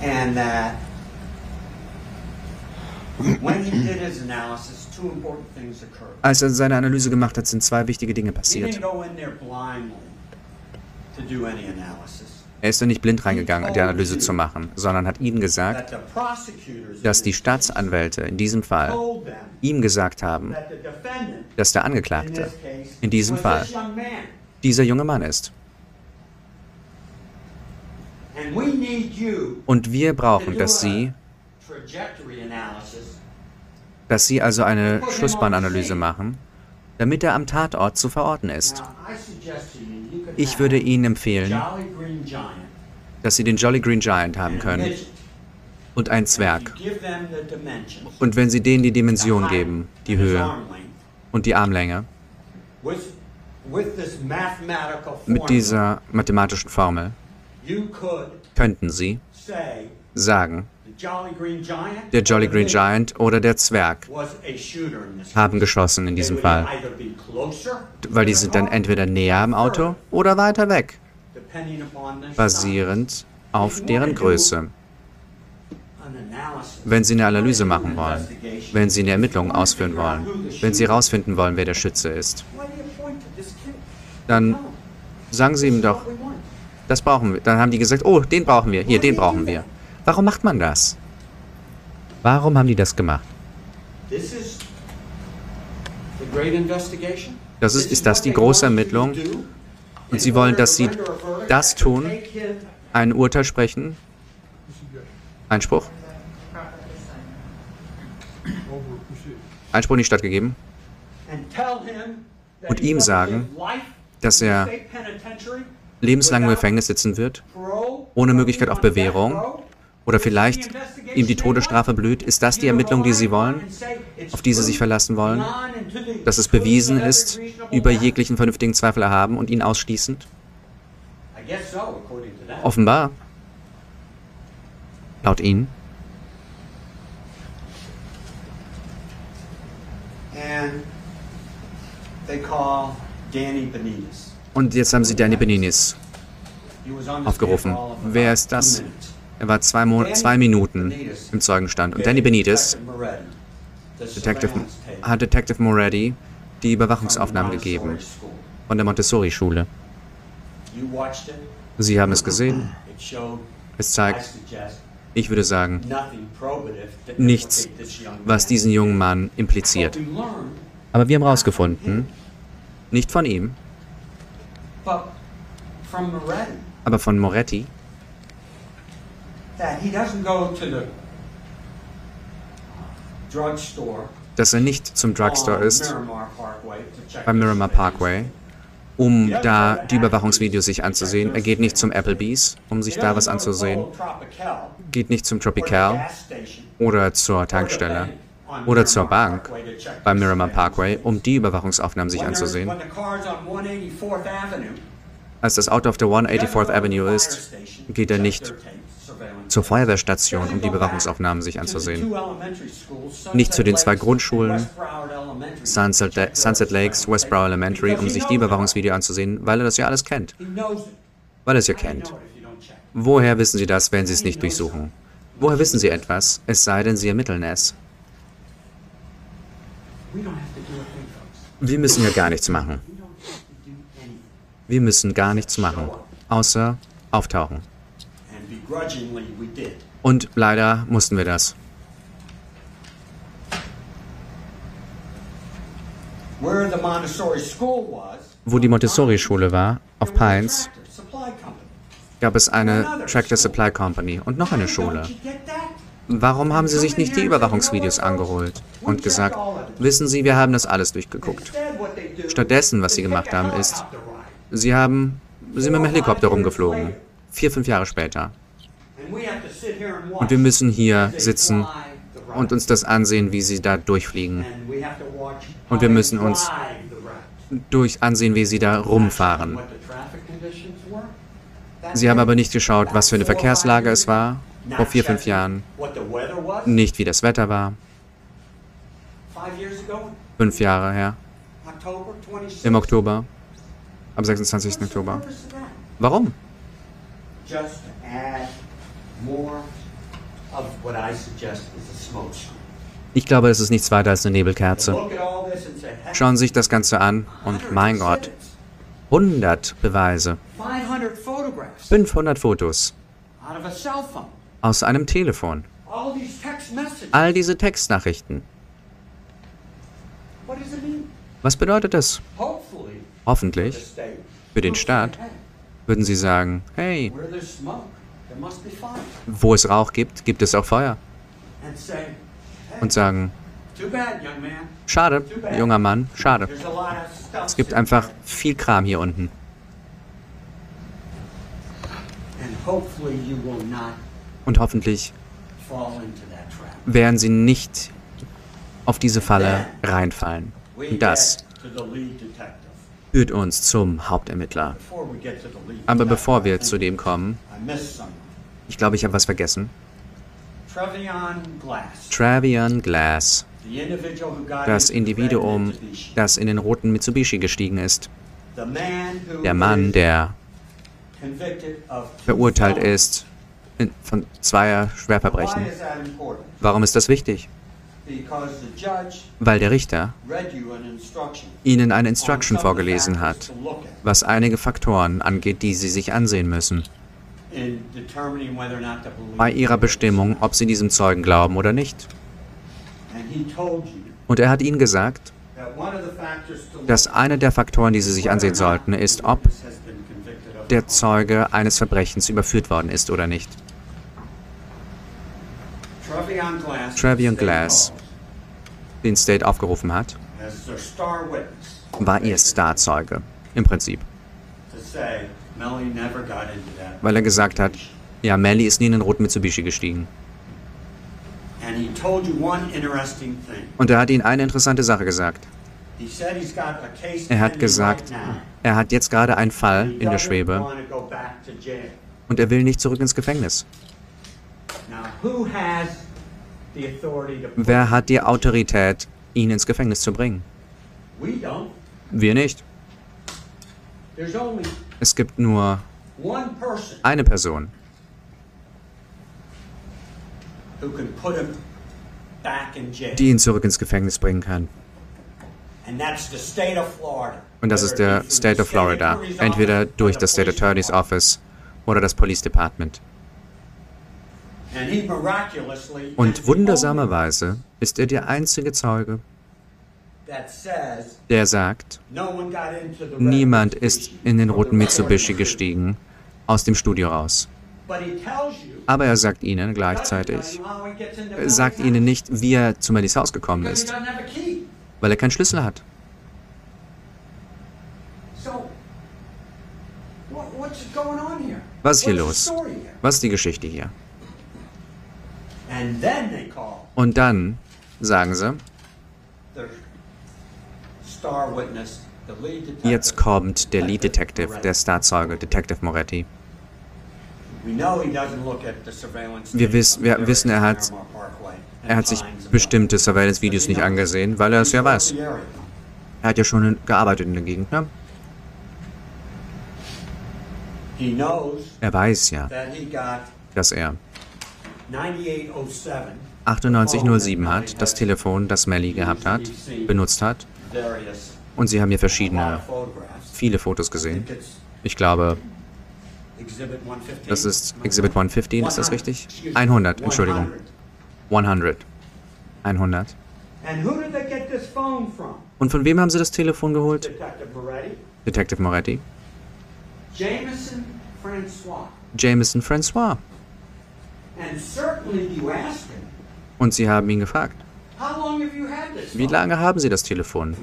And occurred. Als er seine Analyse gemacht hat, sind zwei wichtige Dinge passiert. Er ist da nicht blind reingegangen, die Analyse zu machen, sondern hat ihnen gesagt, dass die Staatsanwälte in diesem Fall ihm gesagt haben, dass der Angeklagte in diesem Fall dieser junge Mann ist. Und wir brauchen, dass Sie, dass Sie also eine Schussbahnanalyse machen, damit er am Tatort zu verorten ist. Ich würde Ihnen empfehlen, dass Sie den Jolly Green Giant haben können und einen If Zwerg. Und wenn Sie denen die Dimension geben, die Höhe und die Armlänge, mit dieser mathematischen Formel, könnten Sie sagen, der Jolly Green Giant oder der Zwerg haben geschossen in diesem Fall. Weil die sind dann entweder näher am Auto oder weiter weg, basierend auf deren Größe. Wenn Sie eine Analyse machen wollen, wenn Sie eine Ermittlung ausführen wollen, wenn Sie herausfinden wollen, wer der Schütze ist, dann sagen Sie ihm doch, das brauchen wir. Dann haben die gesagt, oh, den brauchen wir, hier, den brauchen wir. Warum macht man das? Warum haben die das gemacht? Das ist- ist das die große Ermittlung? Und Sie wollen, dass Sie das tun? Ein Urteil sprechen? Einspruch? Einspruch nicht stattgegeben? Und ihm sagen, dass er lebenslang im Gefängnis sitzen wird ohne Möglichkeit auf Bewährung. Oder vielleicht ihm die Todesstrafe blüht. Ist das die Ermittlung, die Sie wollen, auf die Sie sich verlassen wollen? Dass es bewiesen ist, über jeglichen vernünftigen Zweifel erhaben und ihn ausschließend? Offenbar. Laut Ihnen. Und jetzt haben Sie Danny Beninis aufgerufen. Wer ist das? Er war zwei, Mo zwei Minuten im Zeugenstand. Und Danny Benitez, Detective hat Detective Moretti die Überwachungsaufnahmen gegeben von der Montessori-Schule. Sie haben es gesehen. Es zeigt, ich würde sagen, nichts, was diesen jungen Mann impliziert. Aber wir haben herausgefunden, Nicht von ihm, aber von Moretti, That he doesn't go to the drugstore dass er nicht zum Drugstore ist, beim Miramar. Parkway, um da die Überwachungsvideos sich anzusehen. Er geht nicht zum Applebee's, um sich da was anzusehen. Geht nicht zum Tropical oder zur Tankstelle oder zur Bank beim Miramar. Parkway, um die Überwachungsaufnahmen sich anzusehen. when the car's on 184th Avenue, Als das Auto auf der he doesn't 184th go to the Avenue ist, geht er nicht zur. Feuerwehrstation, um die Überwachungsaufnahmen sich anzusehen. Nicht zu den zwei Grundschulen, Sunset, Sunset Lakes, Westboro Elementary, um sich die Überwachungsvideo anzusehen, weil er das ja alles kennt. Weil er es ja kennt. Woher wissen Sie das, wenn Sie es nicht durchsuchen? Woher wissen Sie etwas, es sei denn, Sie ermitteln es? Wir müssen ja gar nichts machen. Wir müssen gar nichts machen, außer auftauchen. Und leider mussten wir das. Wo die Montessori-Schule war, auf Pines, gab es eine Tractor Supply Company und noch eine Schule. Warum haben sie sich nicht die Überwachungsvideos angeholt und gesagt, wissen Sie, wir haben das alles durchgeguckt. Stattdessen, was sie gemacht haben, ist, sie haben, sind mit dem Helikopter rumgeflogen. Vier, fünf Jahre später. Und wir müssen hier sitzen und uns das ansehen, wie sie da durchfliegen. Und wir müssen uns durch ansehen, wie sie da rumfahren. Sie haben aber nicht geschaut, was für eine Verkehrslage es war vor vier, fünf Jahren. Nicht, wie das Wetter war. Fünf Jahre her. October 26. Im Oktober. Am 26. What's the Oktober. Warum? More of what I suggest is a smoke screen. Ich glaube, es ist nichts weiter als eine Nebelkerze. Schauen Sie sich das Ganze an und mein Gott, 100 Beweise, 500 photographs. 500 Fotos. Aus einem Telefon, All diese Textnachrichten. Was bedeutet das? Hoffentlich. für den Staat würden Sie sagen, hey, wo es Rauch gibt, gibt es auch Feuer. Und sagen, schade, junger Mann, schade. Es gibt einfach viel Kram hier unten. Und hoffentlich werden Sie nicht auf diese Falle reinfallen. Und das führt uns zum Hauptermittler. Aber bevor wir zu dem kommen. Ich glaube, ich habe was vergessen. Trevion Glass. Travian Glass, das Individuum, das in den roten Mitsubishi gestiegen ist. Der Mann, der verurteilt ist von zweier Schwerverbrechen. Warum ist das wichtig? Weil der Richter Ihnen eine on Instruction vorgelesen hat, was einige Faktoren angeht, die Sie sich ansehen müssen, bei Ihrer Bestimmung, ob Sie diesem Zeugen glauben oder nicht. Und er hat Ihnen gesagt, dass einer der Faktoren, die Sie sich ansehen sollten, ist, ob der Zeuge eines Verbrechens überführt worden ist oder nicht. Trevion Glass, Den State aufgerufen hat, war Ihr Starzeuge, im Prinzip. Weil er gesagt hat, ja, Melly ist nie in den roten Mitsubishi gestiegen. Und er hat Ihnen eine interessante Sache gesagt. Er hat gesagt, er hat jetzt gerade einen Fall in der Schwebe und er will nicht zurück ins Gefängnis. Wer hat die Autorität, ihn ins Gefängnis zu bringen? Wir nicht. Es gibt nur eine Person, die ihn zurück ins Gefängnis bringen kann. Und das ist der State of Florida, entweder durch the das State Attorney's. Office oder das Police Department. Und wundersamerweise ist er der einzige Zeuge, der sagt, niemand ist in den roten Mitsubishi gestiegen aus dem Studio raus. Aber er sagt ihnen gleichzeitig, er sagt ihnen nicht, wie er zu Mellys Haus gekommen ist, weil er keinen Schlüssel hat. Was ist hier los? Was ist die Geschichte hier? Und dann sagen sie, the star witness, the lead detective. Jetzt kommt der Lead Detective, der Starzeuge, Detective Moretti. We know he doesn't look at the surveillance Wir wiss- wir wissen, er hat- Er hat sich bestimmte Surveillance-Videos nicht angesehen, weil er es ja weiß. Er hat ja schon gearbeitet in der Gegend, ne? Er weiß ja, dass er 9807 9807 hat, das Telefon, das Melly gehabt hat, benutzt hat. Und sie haben hier verschiedene, viele Fotos gesehen. Ich glaube, Exhibit 115. das ist Exhibit 115, ist das 100. richtig? Excuse me, 100, Entschuldigung. 100. 100. 100. And who did they get this phone from? Und von wem haben sie das Telefon geholt? Detective Moretti? Detective Moretti. Jameson Francois. Jameson Und sie haben ihn gefragt, how long have you had this wie lange haben sie das Telefon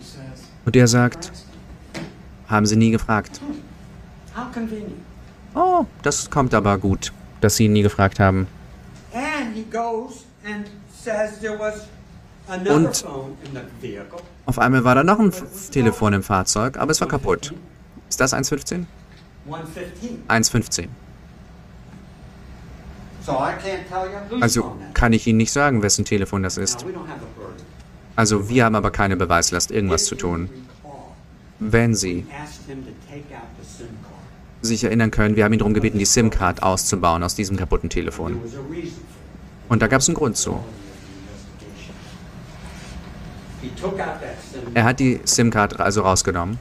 says, Und er sagt, haben sie nie gefragt. how convenient. Oh, das kommt aber gut, dass sie ihn nie gefragt haben. And he goes and says there was another Und-. Auf einmal war da noch ein Telefon im Fahrzeug, aber es war kaputt. Ist das 1.15? 115. 1.15. So I can't tell you whose Also kann ich Ihnen nicht sagen, wessen Telefon das ist. Also wir haben aber keine Beweislast, irgendwas zu tun. Wenn Sie sich erinnern können, wir haben ihn darum gebeten, die SIM-Card auszubauen aus diesem kaputten Telefon. Und da gab es einen Grund zu. Er hat die SIM-Card also rausgenommen,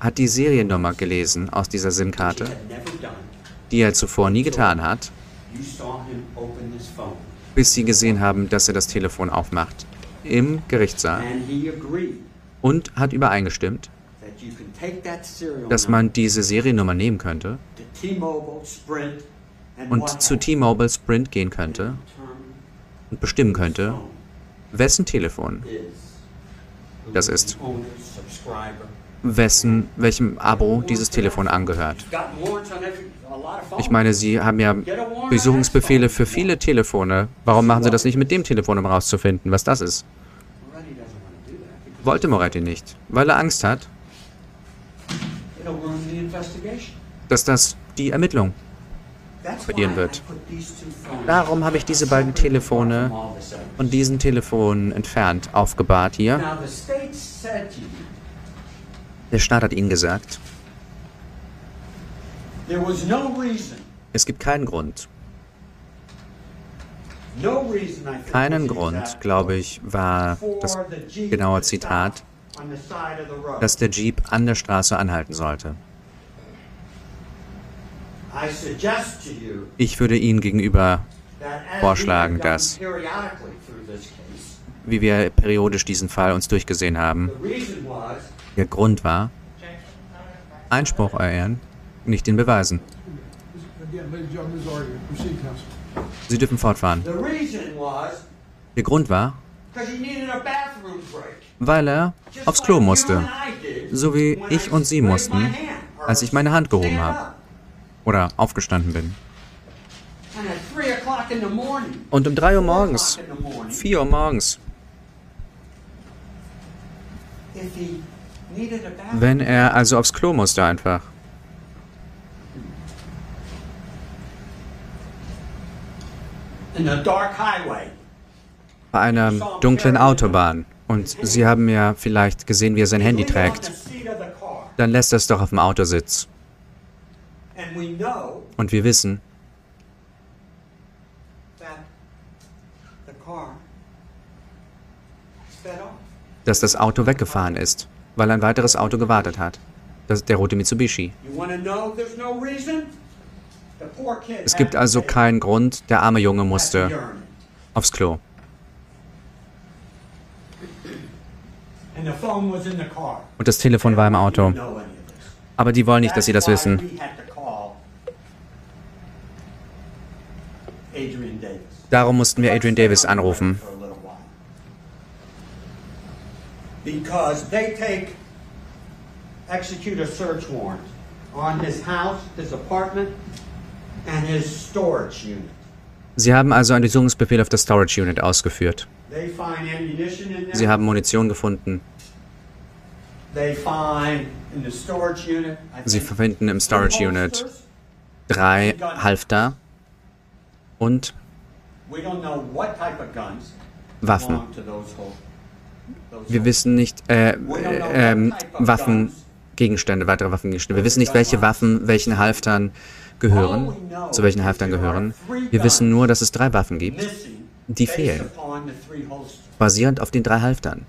hat die Seriennummer gelesen aus dieser SIM-Karte. Die er zuvor nie getan hat, bis sie gesehen haben, dass er das Telefon aufmacht. Im Gerichtssaal. Und hat übereingestimmt, dass man diese Seriennummer nehmen könnte und zu T-Mobile Sprint gehen könnte und bestimmen könnte, wessen Telefon, Das is ist. wessen, welchem Abo dieses Telefon angehört. Ich meine, Sie haben ja Durchsuchungsbefehle für viele Telefone. Warum machen Sie das nicht mit dem Telefon, um rauszufinden, was das ist? Wollte Moretti nicht, weil er Angst hat, dass das die Ermittlung. Verlieren wird. Darum habe ich diese beiden Telefone und diesen Telefon entfernt aufgebahrt hier. Der Staat hat Ihnen gesagt, es gibt keinen Grund. Keinen Grund, glaube ich, war das for the Jeep genaue Zitat, stop on the side of the road. dass der Jeep an der Straße anhalten sollte. Ich würde Ihnen gegenüber, vorschlagen, dass- wie wir periodisch diesen Fall uns durchgesehen haben, the reason was der Grund war, Einspruch erehren, nicht den Beweisen. Sie dürfen fortfahren. Der Grund war, weil er aufs Klo musste. So wie ich und Sie mussten, als ich meine Hand gehoben habe. oder aufgestanden bin. Und um 3 Uhr morgens, o'clock in the morning, 4 Uhr morgens, wenn er also aufs Klo musste einfach. in a dark highway, Bei einer dunklen Autobahn. Und Sie haben ja vielleicht gesehen, wie er sein Handy trägt. Dann lässt er es doch auf dem Autositz. Und wir wissen, dass das Auto weggefahren ist, weil ein weiteres Auto gewartet hat. Das ist der rote Mitsubishi. Es gibt also keinen Grund, der arme Junge musste aufs Klo. Und das Telefon war im Auto. Aber die wollen nicht, dass sie das wissen. Darum mussten wir Adrian Davis anrufen. Sie haben also einen Durchsuchungsbefehl auf das Storage Unit ausgeführt. Sie haben Munition gefunden. They find in the storage unit. I Sie finden im Storage Unit drei Halfter und Waffen. Wir wissen nicht, äh, äh, of Waffen. Gegenstände, weitere Waffengegenstände. Wir wissen nicht, welche Waffen welchen Halftern gehören, zu welchen Halftern gehören. Wir wissen nur, dass es drei Waffen gibt, die fehlen. basierend auf den drei Halftern.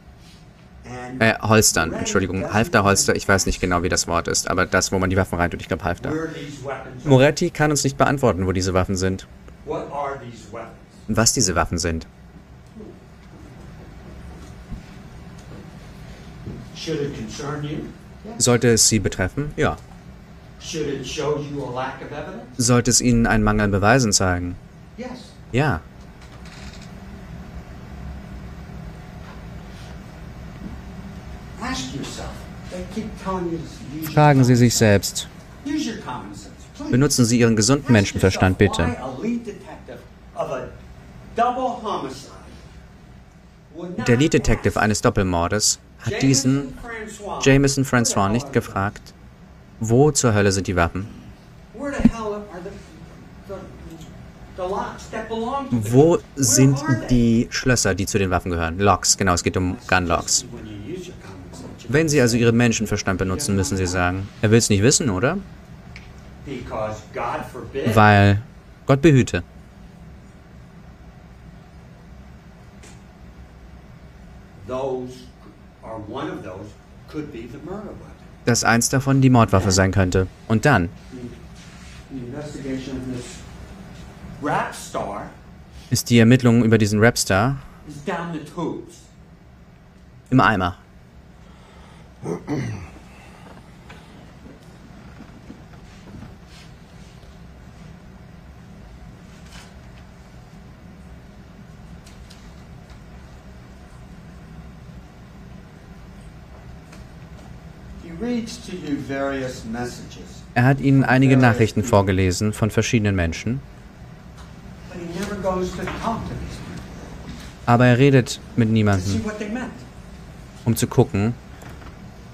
Äh, Holstern, Entschuldigung. Halfter, Holster, ich weiß nicht genau, wie das Wort ist, aber das, wo man die Waffen reintut, ich glaube Halfter. Moretti kann uns nicht beantworten, wo diese Waffen sind was diese Waffen sind. Sollte es Sie betreffen? Ja. Sollte es Ihnen einen Mangel an Beweisen zeigen? Ja. Fragen Sie sich selbst. Benutzen Sie Ihren gesunden Menschenverstand, bitte. Der Lead Detective eines Doppelmordes hat diesen Jameson Francois nicht gefragt, wo zur Hölle sind die the Wo sind die Schlösser, die zu den Waffen gehören? Locks, genau, es geht um Gun Locks. When you use your common sense, you- Wenn Sie also Ihren Menschenverstand benutzen, müssen Sie sagen, er will es nicht wissen, oder? Weil Gott behüte. Dass eins davon die Mordwaffe sein könnte. Und dann, ist die Ermittlung über diesen Rapstar im Eimer. *clears throat* He reads to you various messages, Er hat ihnen einige Nachrichten vorgelesen von verschiedenen Menschen, aber er redet mit niemandem, um zu gucken,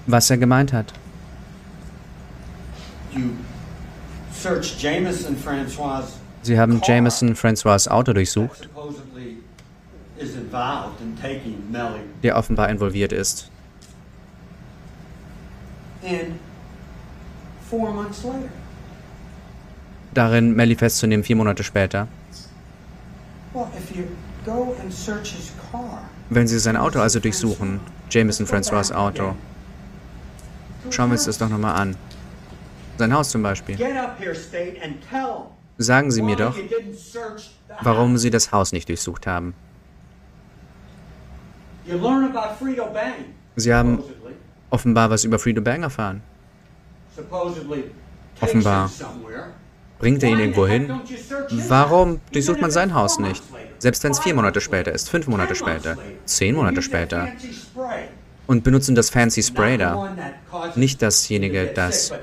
was er gemeint hat. Sie haben Jameson Francois Auto durchsucht, der offenbar involviert ist. In four months later. Darin Melly festzunehmen, vier Monate später. Well, if you go and search his car, Wenn Sie sein Auto also durchsuchen, Jameson Francois Auto, schauen wir uns das doch nochmal an. Sein Haus zum Beispiel. And Sagen Sie mir doch, warum. Sie das Haus nicht durchsucht haben. Sie haben. Offenbar was über Friedo Bang erfahren. Offenbar. Bringt er ihn irgendwo hin? Warum durchsucht man sein Haus nicht? Selbst wenn es vier Monate später ist, fünf Monate später, zehn Monate später. Und benutzen das fancy Spray da. Nicht dasjenige, to das,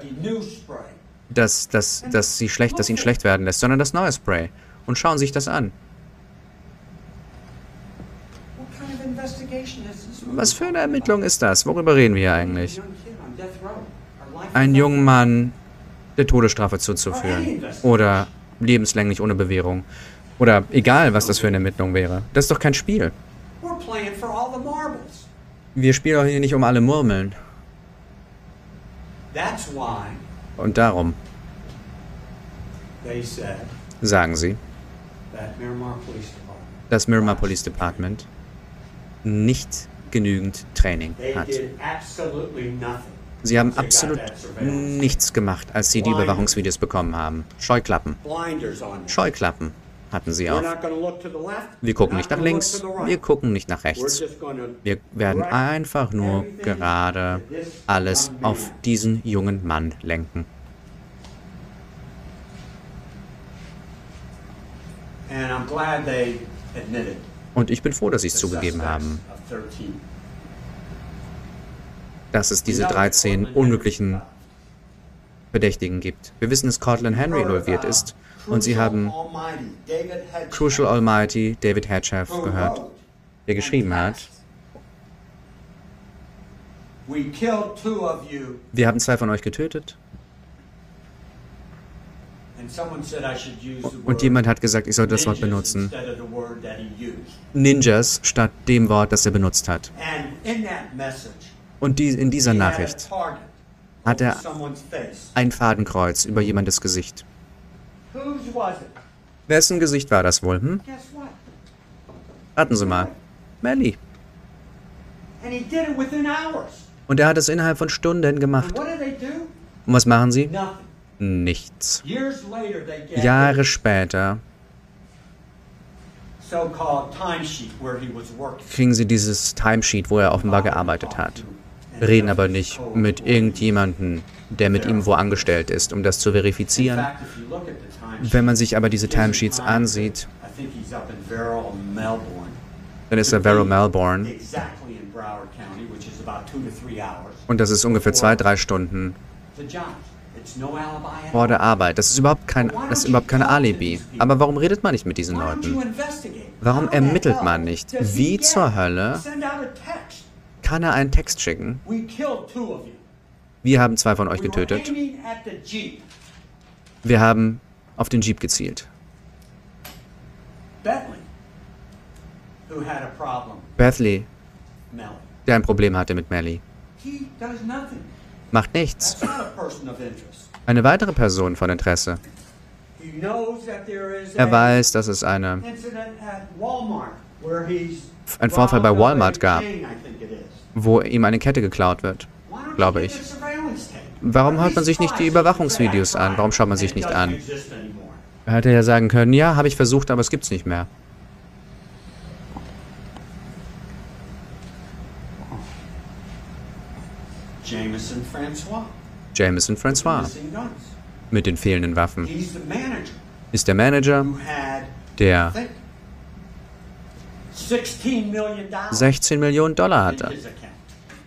das, das, das, sie schlecht, das ihn schlecht werden lässt, sondern das neue Spray. Und schauen sich das an. What kind of investigation is this? Was für eine Ermittlung ist das? Worüber reden wir hier eigentlich? Einen jungen Mann der Todesstrafe zuzuführen. Oder lebenslänglich ohne Bewährung. Oder egal, was das für eine Ermittlung wäre. Das ist doch kein Spiel. Wir spielen doch hier nicht um alle Murmeln. Und darum, sagen sie, das Miramar Police Department nicht genügend Training hat. Sie haben absolut nichts gemacht, als sie die Überwachungsvideos bekommen haben. Scheuklappen. Scheuklappen hatten sie auf. Wir gucken nicht nach links, wir gucken nicht nach rechts. Wir werden einfach nur gerade alles auf diesen jungen Mann lenken. Und ich bin froh, dass sie es zugegeben haben, of 13. dass es diese 13 unglücklichen Verdächtigen gibt. Wir wissen, dass Cortland Henry involviert ist und sie haben Crucial Almighty David Hatchaff gehört, der geschrieben hat, wir haben zwei von euch getötet and someone said I should use the und jemand hat gesagt, ich soll das Wort benutzen. Ninjas statt dem Wort, das er benutzt hat. Und die, in dieser Nachricht hat er ein Fadenkreuz über jemandes Gesicht. Wessen Gesicht war das wohl? Hm? Raten Sie mal. Melly. Und er hat es innerhalb von Stunden gemacht. Und was machen Sie? Nichts. Jahre später kriegen Sie dieses Timesheet, wo er offenbar gearbeitet hat. Reden aber nicht mit irgendjemandem, der mit ihm wo angestellt ist, um das zu verifizieren. Wenn man sich aber diese Timesheets time- ansieht, dann ist er Vero Melbourne und das ist ungefähr zwei, drei Stunden vor der Arbeit. Das ist überhaupt kein, das ist überhaupt keine Alibi. Aber warum redet man nicht mit diesen Leuten? Warum ermittelt man nicht? Wie zur? Hölle kann er einen Text schicken? Wir haben zwei von euch getötet. Wir haben auf den Jeep gezielt. Bethley, der ein Problem hatte mit Melly. Macht nichts. Eine weitere Person von Interesse. Er weiß, dass es eine, incident at Walmart where he's Ein Vorfall bei Walmart gab. wo ihm eine Kette geklaut wird. Glaube ich. Warum hört man sich nicht die Überwachungsvideos an? Warum schaut man sich nicht an? Er hätte ja sagen können, ja, habe ich versucht, aber es gibt's nicht mehr. Jameson Francois. Jameson Francois. Mit den fehlenden Waffen. Ist der Manager, der think, 16 million dollars 16 Millionen Dollar hatte.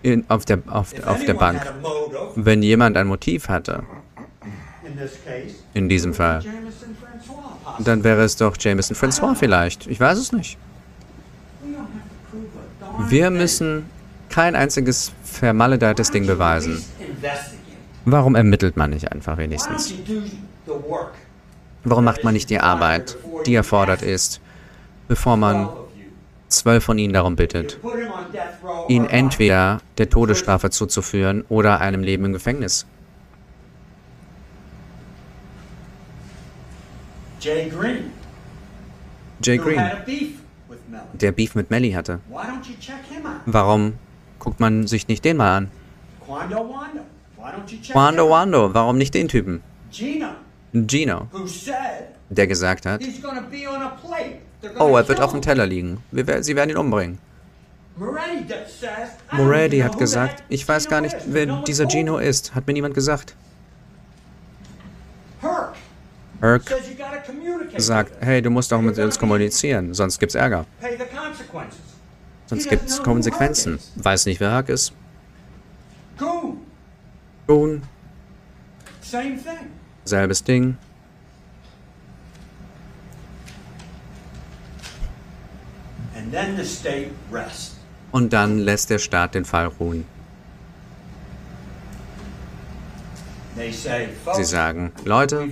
in, auf, der, auf, auf der Bank. Wenn jemand ein Motiv hatte, in diesem Fall, dann wäre es doch Jameson Francois vielleicht. Ich weiß es nicht. Wir müssen kein einziges vermaledeitetes Ding beweisen. Warum ermittelt man nicht einfach wenigstens? Warum macht man nicht die Arbeit, die erfordert ist, bevor man zwölf von ihnen darum bittet, ihn entweder der Todesstrafe zuzuführen oder einem Leben im Gefängnis? Jay Green, Jay der Beef mit Melly hatte. Warum guckt man sich nicht den mal an? Quando Wando. Wando warum nicht den Typen? Gino, der gesagt hat, oh, er wird auf dem. Teller liegen. Wir, sie werden ihn umbringen. Moretti hat gesagt, ich weiß gar nicht, wer dieser Gino ist. Hat mir niemand gesagt. Herc sagt, hey, du musst auch You're mit uns kommunizieren, sonst gibt's Ärger. Sonst know who Konsequenzen. Weiß nicht, wer Herc ist. Goon, selbes Ding. Und dann lässt der Staat den Fall ruhen. Sie sagen, Leute,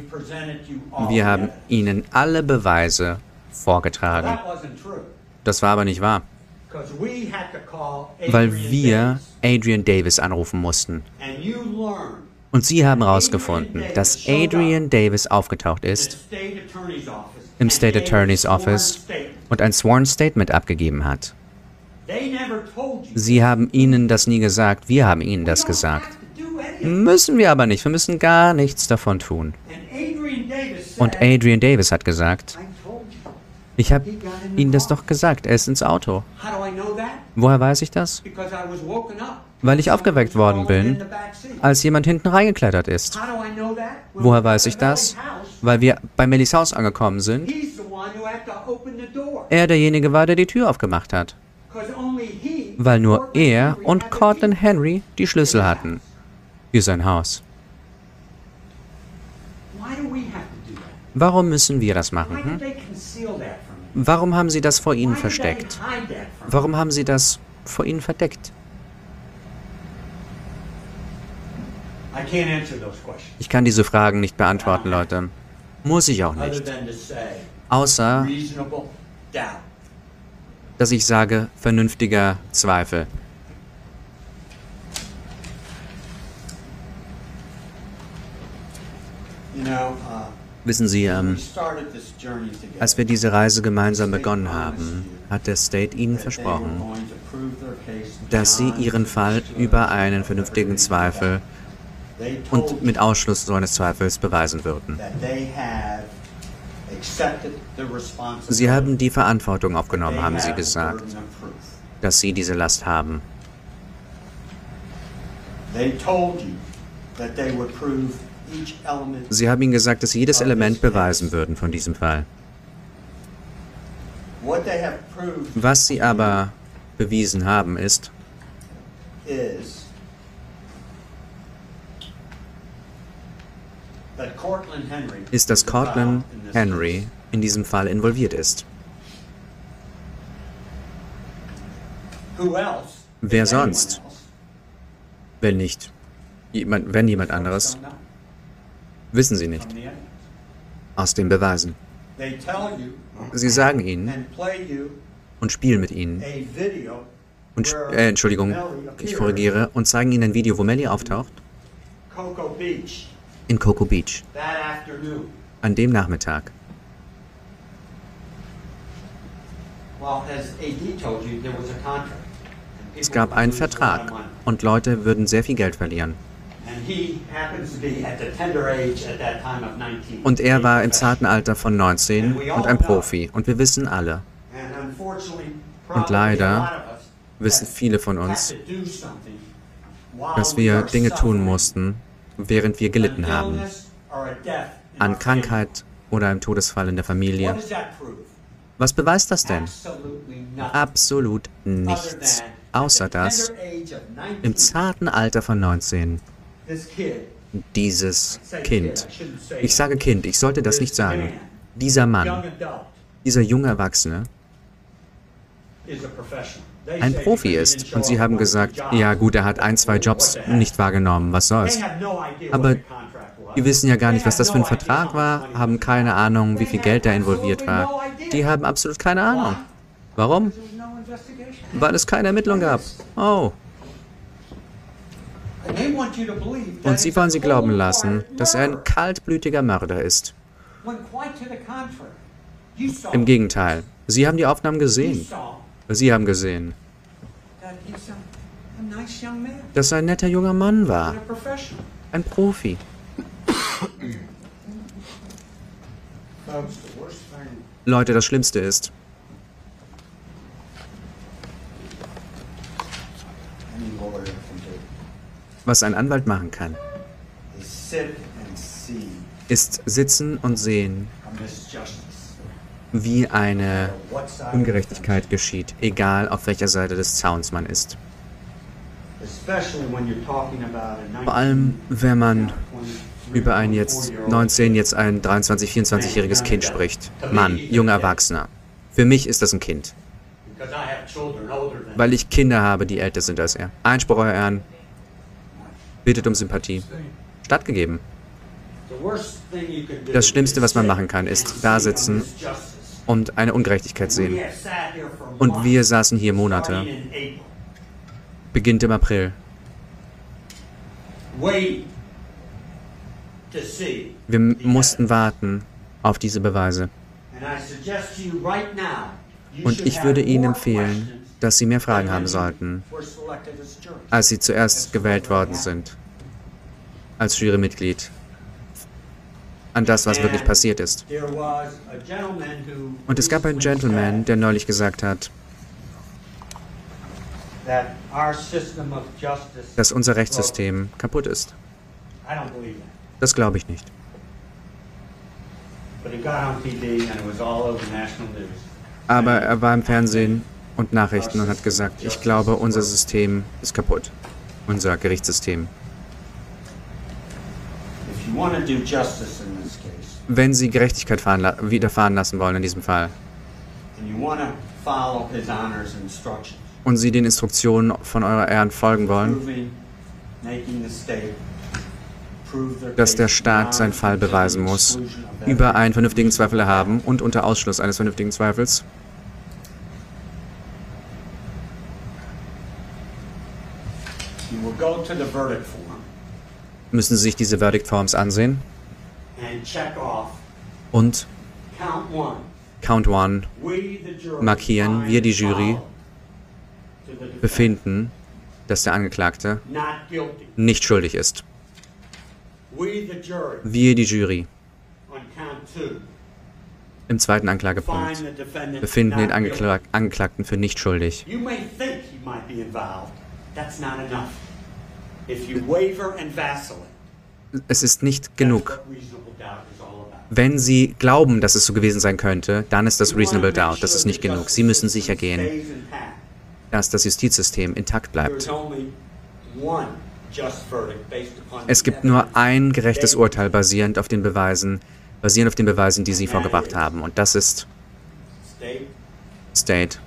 wir haben evidence." Ihnen alle Beweise vorgetragen. Das war aber nicht wahr, weil wir. Adrian Davis anrufen mussten. Und Sie haben herausgefunden, dass Adrian Davis aufgetaucht ist im State Attorney's Office und ein Sworn Statement abgegeben hat. Sie haben Ihnen das nie gesagt, wir haben Ihnen das gesagt. Müssen wir aber nicht, wir müssen gar nichts davon tun. Und Adrian Davis hat gesagt. Ich habe Ihnen das doch gesagt. Er ist ins Auto. Woher weiß ich das? Weil ich aufgeweckt worden bin, als jemand hinten reingeklettert ist. Woher weiß ich das? Weil wir bei Mellys Haus angekommen sind. Er derjenige war, der die Tür aufgemacht hat. Weil nur er und Cortland. Henry die Schlüssel hatten. Für sein Haus. Warum müssen wir das machen? Hm? they conceal that from me? Warum haben sie das vor ihnen versteckt? Warum haben sie das vor ihnen verdeckt? Ich kann diese Fragen nicht beantworten, Leute. Muss ich auch nicht. Außer, dass ich sage, vernünftiger Zweifel. You know, uh, Wissen Sie, ähm, als wir diese Reise gemeinsam begonnen haben, hat der State Ihnen versprochen, dass sie ihren Fall über einen vernünftigen Zweifel und mit Ausschluss so eines Zweifels beweisen würden. Sie haben die Verantwortung aufgenommen, haben Sie gesagt, dass Sie diese Last haben. They told you that they would prove. Sie haben Ihnen gesagt, dass Sie jedes Element beweisen würden von diesem Fall. Was Sie aber bewiesen haben, ist, ist, dass Cortland Henry in diesem Fall involviert ist. Wer sonst? Wenn nicht jemand, wenn jemand anderes. Wissen Sie nicht. Aus den Beweisen. Sie sagen Ihnen und spielen mit Ihnen und äh, Entschuldigung, ich korrigiere und zeigen Ihnen ein Video, wo Melly auftaucht in Cocoa Beach an dem Nachmittag. Es gab einen Vertrag und Leute würden sehr viel Geld verlieren. And he happens to be at the tender age at that time of 19. Und er war im zarten Alter von 19 und ein Profi. Und wir wissen alle, Und leider wissen viele von uns, dass wir Dinge tun mussten, während wir gelitten haben. An. Krankheit oder einem Todesfall in der Familie. Was beweist das denn? Absolut nichts. Außer dass tender age of 19, im zarten Alter von 19 this kid, dieses Kind, ich sage Kind, ich sollte das nicht sagen, dieser Mann, dieser junge Erwachsene, ein Profi ist. Und sie haben gesagt, ja gut, er hat ein, zwei Jobs nicht wahrgenommen, was soll's. Aber. Die wissen ja gar nicht, was das für ein Vertrag war, haben keine. Ahnung, wie viel Geld da involviert war. Die haben absolut keine Ahnung. Warum? Weil es keine Ermittlung gab. Oh. And they want you to believe that Und sie wollen sie glauben lassen, dass er ein kaltblütiger Mörder ist. Im Gegenteil. Sie haben die Aufnahmen gesehen. Sie haben gesehen, dass er ein netter junger Mann war. Ein Profi. Leute, das Schlimmste ist, was ein Anwalt machen kann, ist sitzen und sehen, wie eine Ungerechtigkeit geschieht, egal auf welcher Seite des Zauns man ist. Especially when you're talking about a 19, Vor allem, wenn man 23, über ein jetzt 24-year-old 19, jetzt ein 23, 24-jähriges Kind spricht. Mann, junger Erwachsener. Für mich ist das ein Kind, weil ich Kinder habe, die älter sind als er. Einspruch, Euer Ehren. Bittet um Sympathie. Stattgegeben. Das Schlimmste, was man machen kann, ist da sitzen und eine Ungerechtigkeit sehen. Und wir saßen hier Monate, beginnt im April. Wir mussten warten auf diese Beweise. Und ich würde Ihnen empfehlen, dass Sie mehr Fragen haben sollten, als Sie zuerst gewählt worden sind als Jurymitglied an das, was wirklich passiert ist. there was a gentleman who Und es gab einen Gentleman, der neulich gesagt hat, that our system of justice dass unser. Rechtssystem kaputt ist. I don't believe that. Das glaube ich nicht. But it got on TV and it was all over national news. Aber er war im Fernsehen und Nachrichten und hat gesagt, ich glaube, unser System ist kaputt. Unser Gerichtssystem. Wenn Sie Gerechtigkeit la widerfahren lassen wollen in diesem Fall und Sie den Instruktionen von eurer Ehren folgen wollen, dass der Staat seinen Fall beweisen muss, über einen vernünftigen Zweifel erhaben und unter Ausschluss eines vernünftigen Zweifels, You will go to the verdict form müssen Sie sich diese Verdict Forms ansehen und? Count one. Markieren, wir, die Jury, befinden, dass der Angeklagte nicht schuldig ist. Wir, die Jury, im zweiten Anklagepunkt befinden den not guilty. Angekla Angeklagten für nicht schuldig. Es ist nicht genug. Wenn Sie glauben, dass es so gewesen sein könnte, dann ist das Reasonable Doubt. Das ist nicht the genug. Sie müssen sicher gehen, dass das Justizsystem intakt bleibt. only one just verdict based upon Es gibt nur evidence ein gerechtes Urteil basierend auf den Beweisen, basierend auf den Beweisen, die Sie vorgebracht haben. Und das ist State,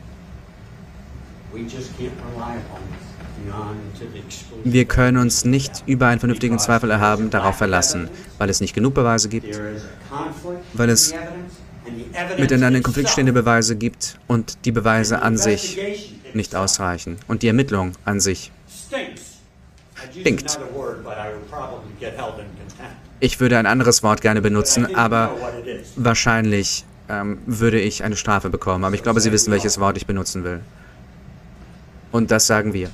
Wir können uns nicht über einen vernünftigen Zweifel erhaben darauf verlassen, weil es nicht genug Beweise gibt, weil es miteinander in Konflikt stehende Beweise gibt und die Beweise an sich nicht ausreichen und die Ermittlung an sich. Stinkt. Ich würde ein anderes Wort gerne benutzen, aber wahrscheinlich ähm, würde ich eine Strafe bekommen. Aber ich glaube, Sie wissen, welches Wort ich benutzen will. Und das sagen wir.